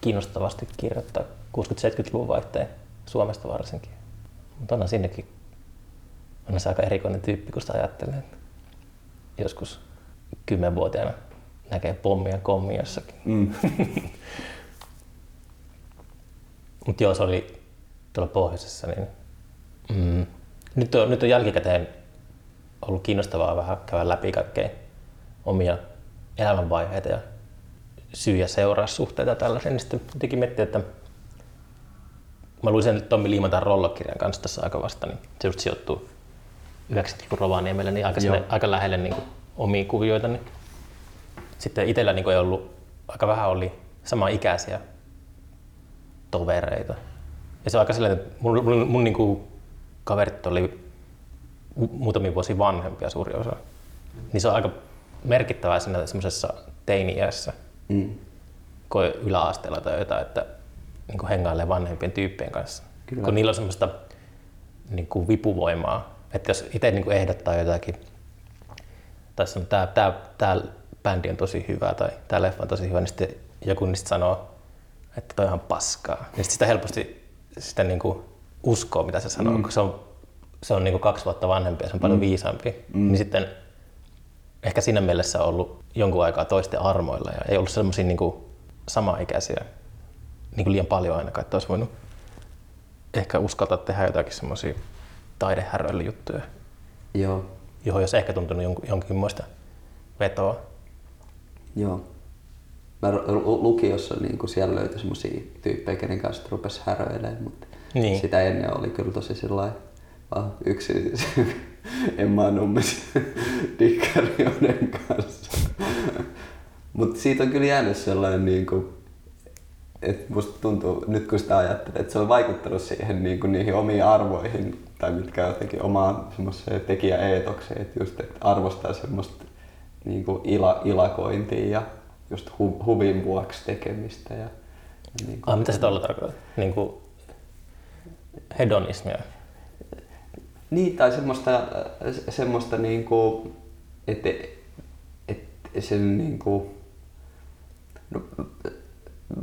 kiinnostavasti kirjoittaa 60-70-luvun vaihteen Suomesta varsinkin. Mutta onhan sinnekin on se aika erikoinen tyyppi, kun sitä ajattelee. Joskus kymmenvuotiaana näkee pommia kommi jossakin. Mm. *laughs* Mutta joo, se oli tuolla pohjoisessa, niin mm, nyt, on, nyt on jälkikäteen ollut kiinnostavaa vähän käydä läpi kaikkea omia elämänvaiheita ja syy- ja seuraussuhteita tällaisen. Niin sitten jotenkin miettiä, että mä luin sen Tommi Liimantaan rollokirjan kanssa tässä aika vasta, niin se just sijoittuu 90-luvun Rovaniemelle niin aika, sinne, aika lähelle niin kuin, omia kuvioita. Niin. Sitten itsellä niin kuin, ei ollut, aika vähän oli sama ikäisiä tovereita. Ja se on aika sellainen, että mun, mun, mun niin kuin kaverit oli muutamia vuosia vanhempia suuri osa. Niin se on aika merkittävää siinä semmoisessa teini-iässä, mm. kun yläasteella tai jotain, että niin kuin hengailee vanhempien tyyppien kanssa. Kyllä. Kun niillä on semmoista niin kuin vipuvoimaa. Että jos itse niin kuin ehdottaa jotakin, tai sanoo, että tämä, tämä, tämä bändi on tosi hyvä tai tämä leffa on tosi hyvä, niin sitten joku niistä sanoo, että toi on paskaa. Ja sitä helposti sitä niin kuin uskoo, mitä se sanoo, mm. kun se on se on niinku kaksi vuotta vanhempi ja se on paljon mm. viisaampi, mm. niin sitten ehkä siinä mielessä ollut jonkun aikaa toisten armoilla ja ei ollut semmoisia niinku samaikäisiä niinku liian paljon ainakaan, että olisi voinut ehkä uskaltaa tehdä jotakin semmoisia taidehäröilyjuttuja, Joo, johon olisi ehkä tuntunut jonkin, jonkinmoista vetoa. joo. Mä lukiossa niin kuin siellä löytyi semmosia tyyppejä, kenen kanssa rupesi häröilemään, mutta Niin. sitä ennen oli kyllä tosi sellainen vaan yksi *laughs* Emma Nummis *laughs* dikkarioiden kanssa. Mutta siitä on kyllä jäänyt sellainen, niin kuin, että musta tuntuu, nyt kun sitä ajattelee, että se on vaikuttanut siihen niin kuin niihin omiin arvoihin, tai mitkä jotenkin omaan semmoiseen tekijäeetokseen, että just että arvostaa semmoista niin kuin ila, ilakointia ja just hu, huvin vuoksi tekemistä. Ja, ja niin kuin, Ah, mitä se tuolla tarkoittaa? Niin kuin hedonismia. Niin, tai semmoista, äh, semmoista niinku, että et sen niinku, no,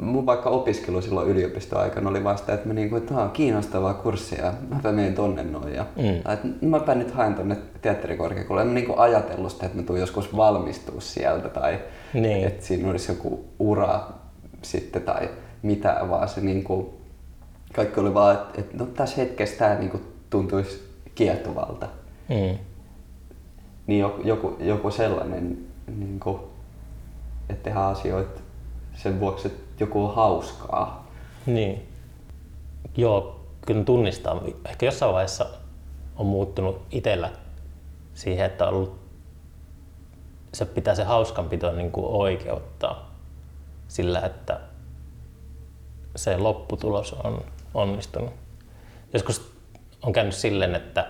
mun vaikka opiskelu silloin yliopistoaikana oli vasta, että mä niinku, että on kiinnostavaa kurssia, mäpä menen tonne noin. Ja, Mm. tai että mäpä nyt haen tonne teatterikorkeakouluun. En mä niinku ajatellut sitä, että mä tuun joskus valmistua sieltä tai Niin. että siinä olisi joku ura sitten tai mitä, vaan se niinku, kaikki oli vaan, että, että no tässä hetkessä tämä niinku tuntuisi kiehtovalta. Mm. Niin joku, joku, joku sellainen, niinku, että tehdään asioita sen vuoksi, että joku on hauskaa. Niin. Joo, kyllä tunnistaa. Ehkä jossain vaiheessa on muuttunut itsellä siihen, että on ollut, se pitää se hauskanpito niin kuin oikeuttaa sillä, että se lopputulos on onnistunut. Joskus on käynyt silleen, että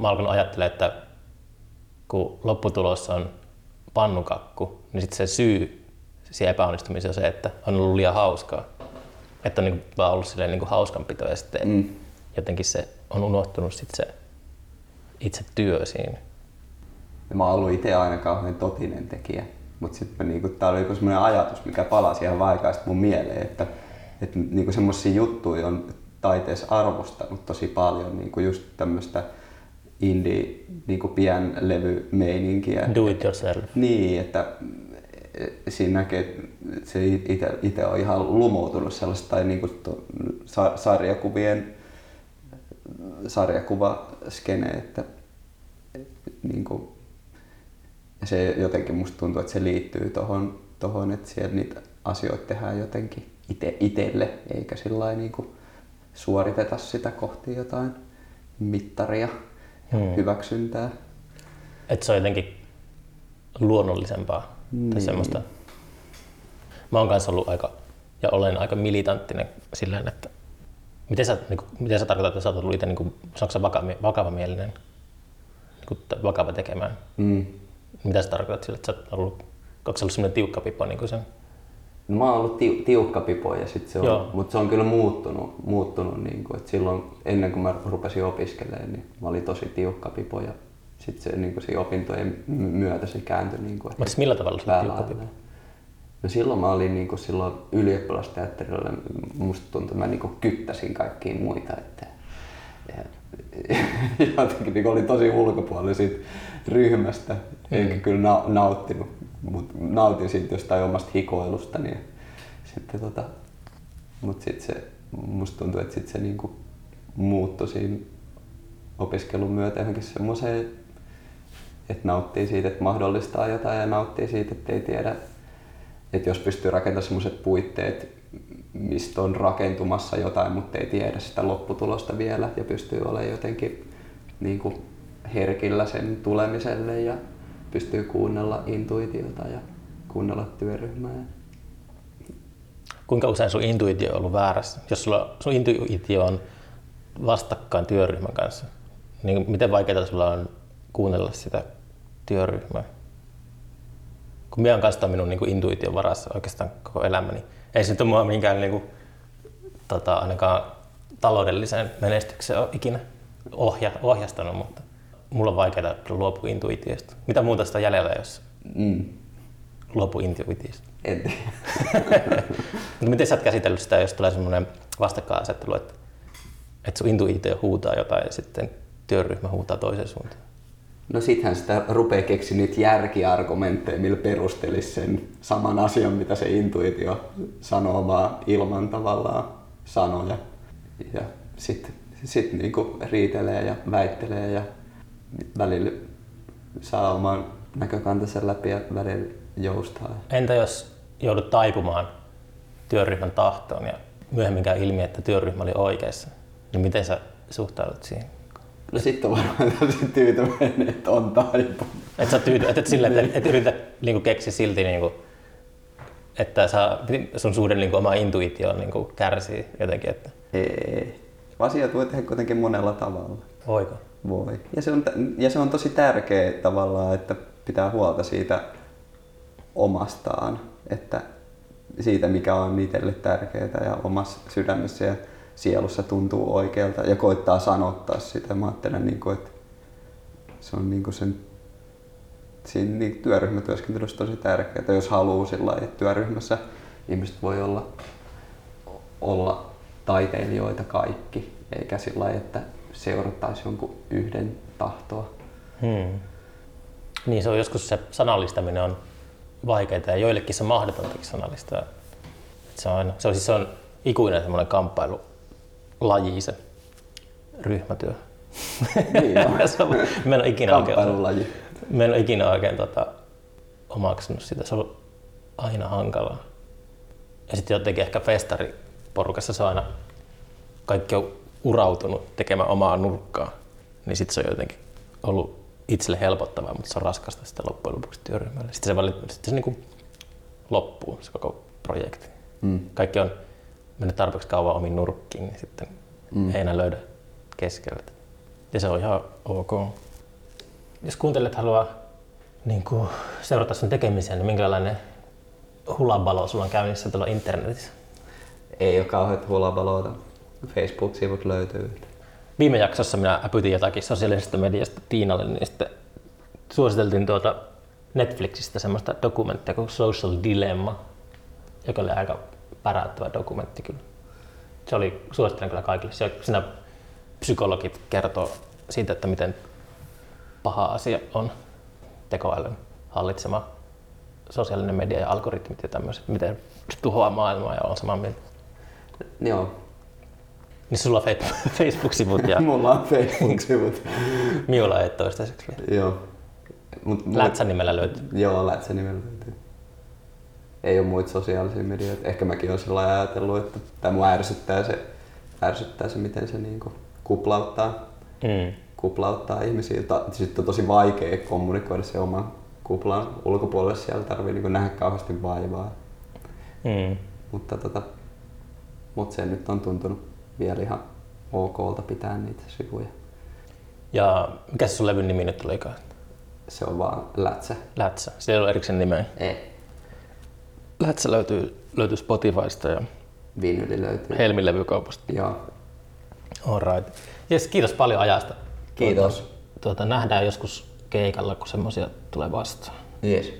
mä alkanut ajattelemaan, että kun lopputulos on pannukakku, niin sitten se syy siihen epäonnistumiseen on se, että on ollut liian hauskaa. Että on niin vaan ollut silleen niin hauskanpito ja sitten Mm. jotenkin se on unohtunut sit se itse työ siinä. Ja mä oon ollut itse aina kauhean totinen tekijä. Mutta sitten niinku, tää oli joku semmoinen ajatus, mikä palasi ihan vaikaista mun mieleen, että, että niinku semmoisia juttuja on taiteessa arvostanut tosi paljon, niinku just tämmöistä indie niinku pienlevymeininkiä. Do it yourself. Niin, että siinä näkee, että se itse on ihan lumoutunut sellaista tai niinku to, sa, sarjakuvien sarjakuvaskene, että niinku, ja se jotenkin musta tuntuu, että se liittyy tohon, tohon että siellä niitä asioita tehdään jotenkin ite, itelle, eikä sillä niinku suoriteta sitä kohti jotain mittaria ja Hmm. hyväksyntää. Että se on jotenkin luonnollisempaa Niin. tai semmoista. Mä oon kanssa ollut aika, ja olen aika militanttinen sillä tavalla, että miten sä, niin kuin, miten sä tarkoitat, että sä oot ollut itse, niin kuin, saanko sä vakava, vakavamielinen, niin kuin, vakava tekemään? Mm. Mitä sä tarkoitat sillä, että sä oot ollut, onko se ollut semmoinen tiukka pipo niin kuin sen? No, mä oon ollut tiu, tiukka pipo, ja sit se on, mutta se on kyllä muuttunut, muuttunut niin kuin, että silloin ennen kuin mä rupesin opiskelemaan, niin mä olin tosi tiukka pipo ja sitten se niin kuin, siinä opintojen myötä se kääntyi niin kuin, Mutta millä tavalla se on tiukka pipo? päälailleen. No silloin mä olin niin kuin, silloin ylioppilasteatterilla, musta tuntui, että mä niin kuin, kyttäsin kaikkia muita. Että, ja, *laughs* jotenkin niin olin tosi ulkopuolella siitä ryhmästä, enkä kyllä na- nauttinut, mutta nautin siitä jostain omasta hikoilustani. Ja sitten tota, mutta sitten se, musta tuntuu, että sit se niinku muuttui siinä opiskelun myötä johonkin semmoiseen, että nauttii siitä, että mahdollistaa jotain ja nauttii siitä, että ei tiedä, että jos pystyy rakentamaan semmoiset puitteet, mistä on rakentumassa jotain, mutta ei tiedä sitä lopputulosta vielä ja pystyy olemaan jotenkin niin kuin herkillä sen tulemiselle ja pystyy kuunnella intuitiota ja kuunnella työryhmää. Kuinka usein sun intuitio on ollut väärässä? Jos sulla, sun intuitio on vastakkain työryhmän kanssa, niin miten vaikeaa sulla on kuunnella sitä työryhmää? Kun minä olen kanssa minun niin intuition varassa oikeastaan koko elämäni. Ei se nyt mua minkään niin kuin, tota, ainakaan taloudelliseen menestykseen ole ikinä ohja, ohjastanut, mutta mulla on vaikeaa luopua intuitiosta. Mitä muuta sitä jäljellä, jos Mm. luopuu intuitiosta? En tiedä. *laughs* Miten sä oot käsitellyt sitä, jos tulee semmoinen vastakkainasettelu, että, että sun intuitio huutaa jotain ja sitten työryhmä huutaa toiseen suuntaan. No sittenhän sitä rupeaa keksiä niitä järkiargumentteja, millä perustelisi sen saman asian, mitä se intuitio sanoo, vaan ilman tavallaan sanoja. Ja sitten sit niinku riitelee ja väittelee ja välillä saa oman näkökantansa läpi ja välillä joustaa. Entä jos joudut taipumaan työryhmän tahtoon ja myöhemmin käy ilmi, että työryhmä oli oikeassa, niin miten sä suhtaudut siihen? No sitten on varmaan täysin tyytyväinen, että on taipunut. Et sä tyyty, et, et sille, et, et, et yritä niinku keksiä silti, niinku, että sä, sun suhde niinku, oma intuitio niinku, kärsii jotenkin. Että... Ei. Asiat voi tehdä kuitenkin monella tavalla. Voiko? Voi. Ja se on, ja se on tosi tärkeä tavallaan, että pitää huolta siitä omastaan, että siitä mikä on itselle tärkeää ja omassa sydämessä ja sielussa tuntuu oikealta ja koittaa sanottaa sitä. Mä ajattelen, niin kuin, että se on niin kuin sen siinä niin työryhmätyöskentelyssä tosi tärkeää, jos haluaa sillä että työryhmässä ihmiset voi olla, olla taiteilijoita kaikki, eikä sillä lailla, että seurattaisiin jonkun yhden tahtoa. Hmm. Niin se on joskus se sanallistaminen on vaikeaa ja joillekin se on mahdotontakin sanallistaa. Se on, se on, siis se on ikuinen semmoinen kamppailu laji se ryhmätyö. Niin *laughs* on. mä en ole ikinä oikein, mä en ole ikinä oikein tota, omaksunut sitä. Se on aina hankalaa. Ja sitten jotenkin ehkä festariporukassa se on aina, kaikki on urautunut tekemään omaa nurkkaa. Niin sitten se on jotenkin ollut itselle helpottavaa, mutta se on raskasta sitten loppujen lopuksi työryhmälle. Sitten se, valit, sitten se niin loppuu, se koko projekti. Mm. Kaikki on mennyt tarpeeksi kauan omiin nurkkiin, niin sitten mm. ei enää löydä keskeltä. Ja se on ihan ok. Jos kuuntelijat haluaa niin kuin, seurata sun tekemisiä, niin minkälainen hulabalo sulla on käynnissä tuolla internetissä? Ei ole kauheat hulabaloita. Facebook-sivut löytyy. Viime jaksossa minä äpytin jotakin sosiaalisesta mediasta Tiinalle, niin sitten suositeltiin tuota Netflixistä semmoista dokumenttia kuin Social Dilemma, joka oli aika päräyttävä dokumentti kyllä. Se oli, suosittelen kyllä kaikille. Se, siinä psykologit kertoo siitä, että miten paha asia on tekoälyn hallitsema sosiaalinen media ja algoritmit ja tämmöiset, miten tuhoaa maailmaa ja on samaa mieltä. Joo. Niin sulla on *laughs* Facebook-sivut ja *laughs* Mulla on Facebook-sivut. Miulla ei toistaiseksi vielä. Joo. Mut, mut, Lätsän nimellä löytyy. Joo, Lätsän nimellä löytyy. Ei ole muita sosiaalisia medioita. Ehkä mäkin olen sillä ajatellut, että tämä mua ärsyttää se, ärsyttää se miten se niinku kuplauttaa, Mm. kuplauttaa ihmisiä. Sitten on tosi vaikea kommunikoida se oma kuplan ulkopuolelle. Siellä tarvii niinku nähdä kauheasti vaivaa. Mm. Mutta tota, mut se nyt on tuntunut vielä ihan okolta pitää niitä sivuja. Ja mikä se sun levyn nimi nyt olikaan? Se on vaan lätsä. Lätsä. Siellä ei ole erikseen nimeä. Ei. Lätsä löytyy, löytyy Spotifysta ja Vinyli löytyy. Helmin levykaupasta. Joo. Alright. Yes, kiitos paljon ajasta. Kiitos. Tuota, tuota, nähdään joskus keikalla, kun semmoisia tulee vastaan. Yes.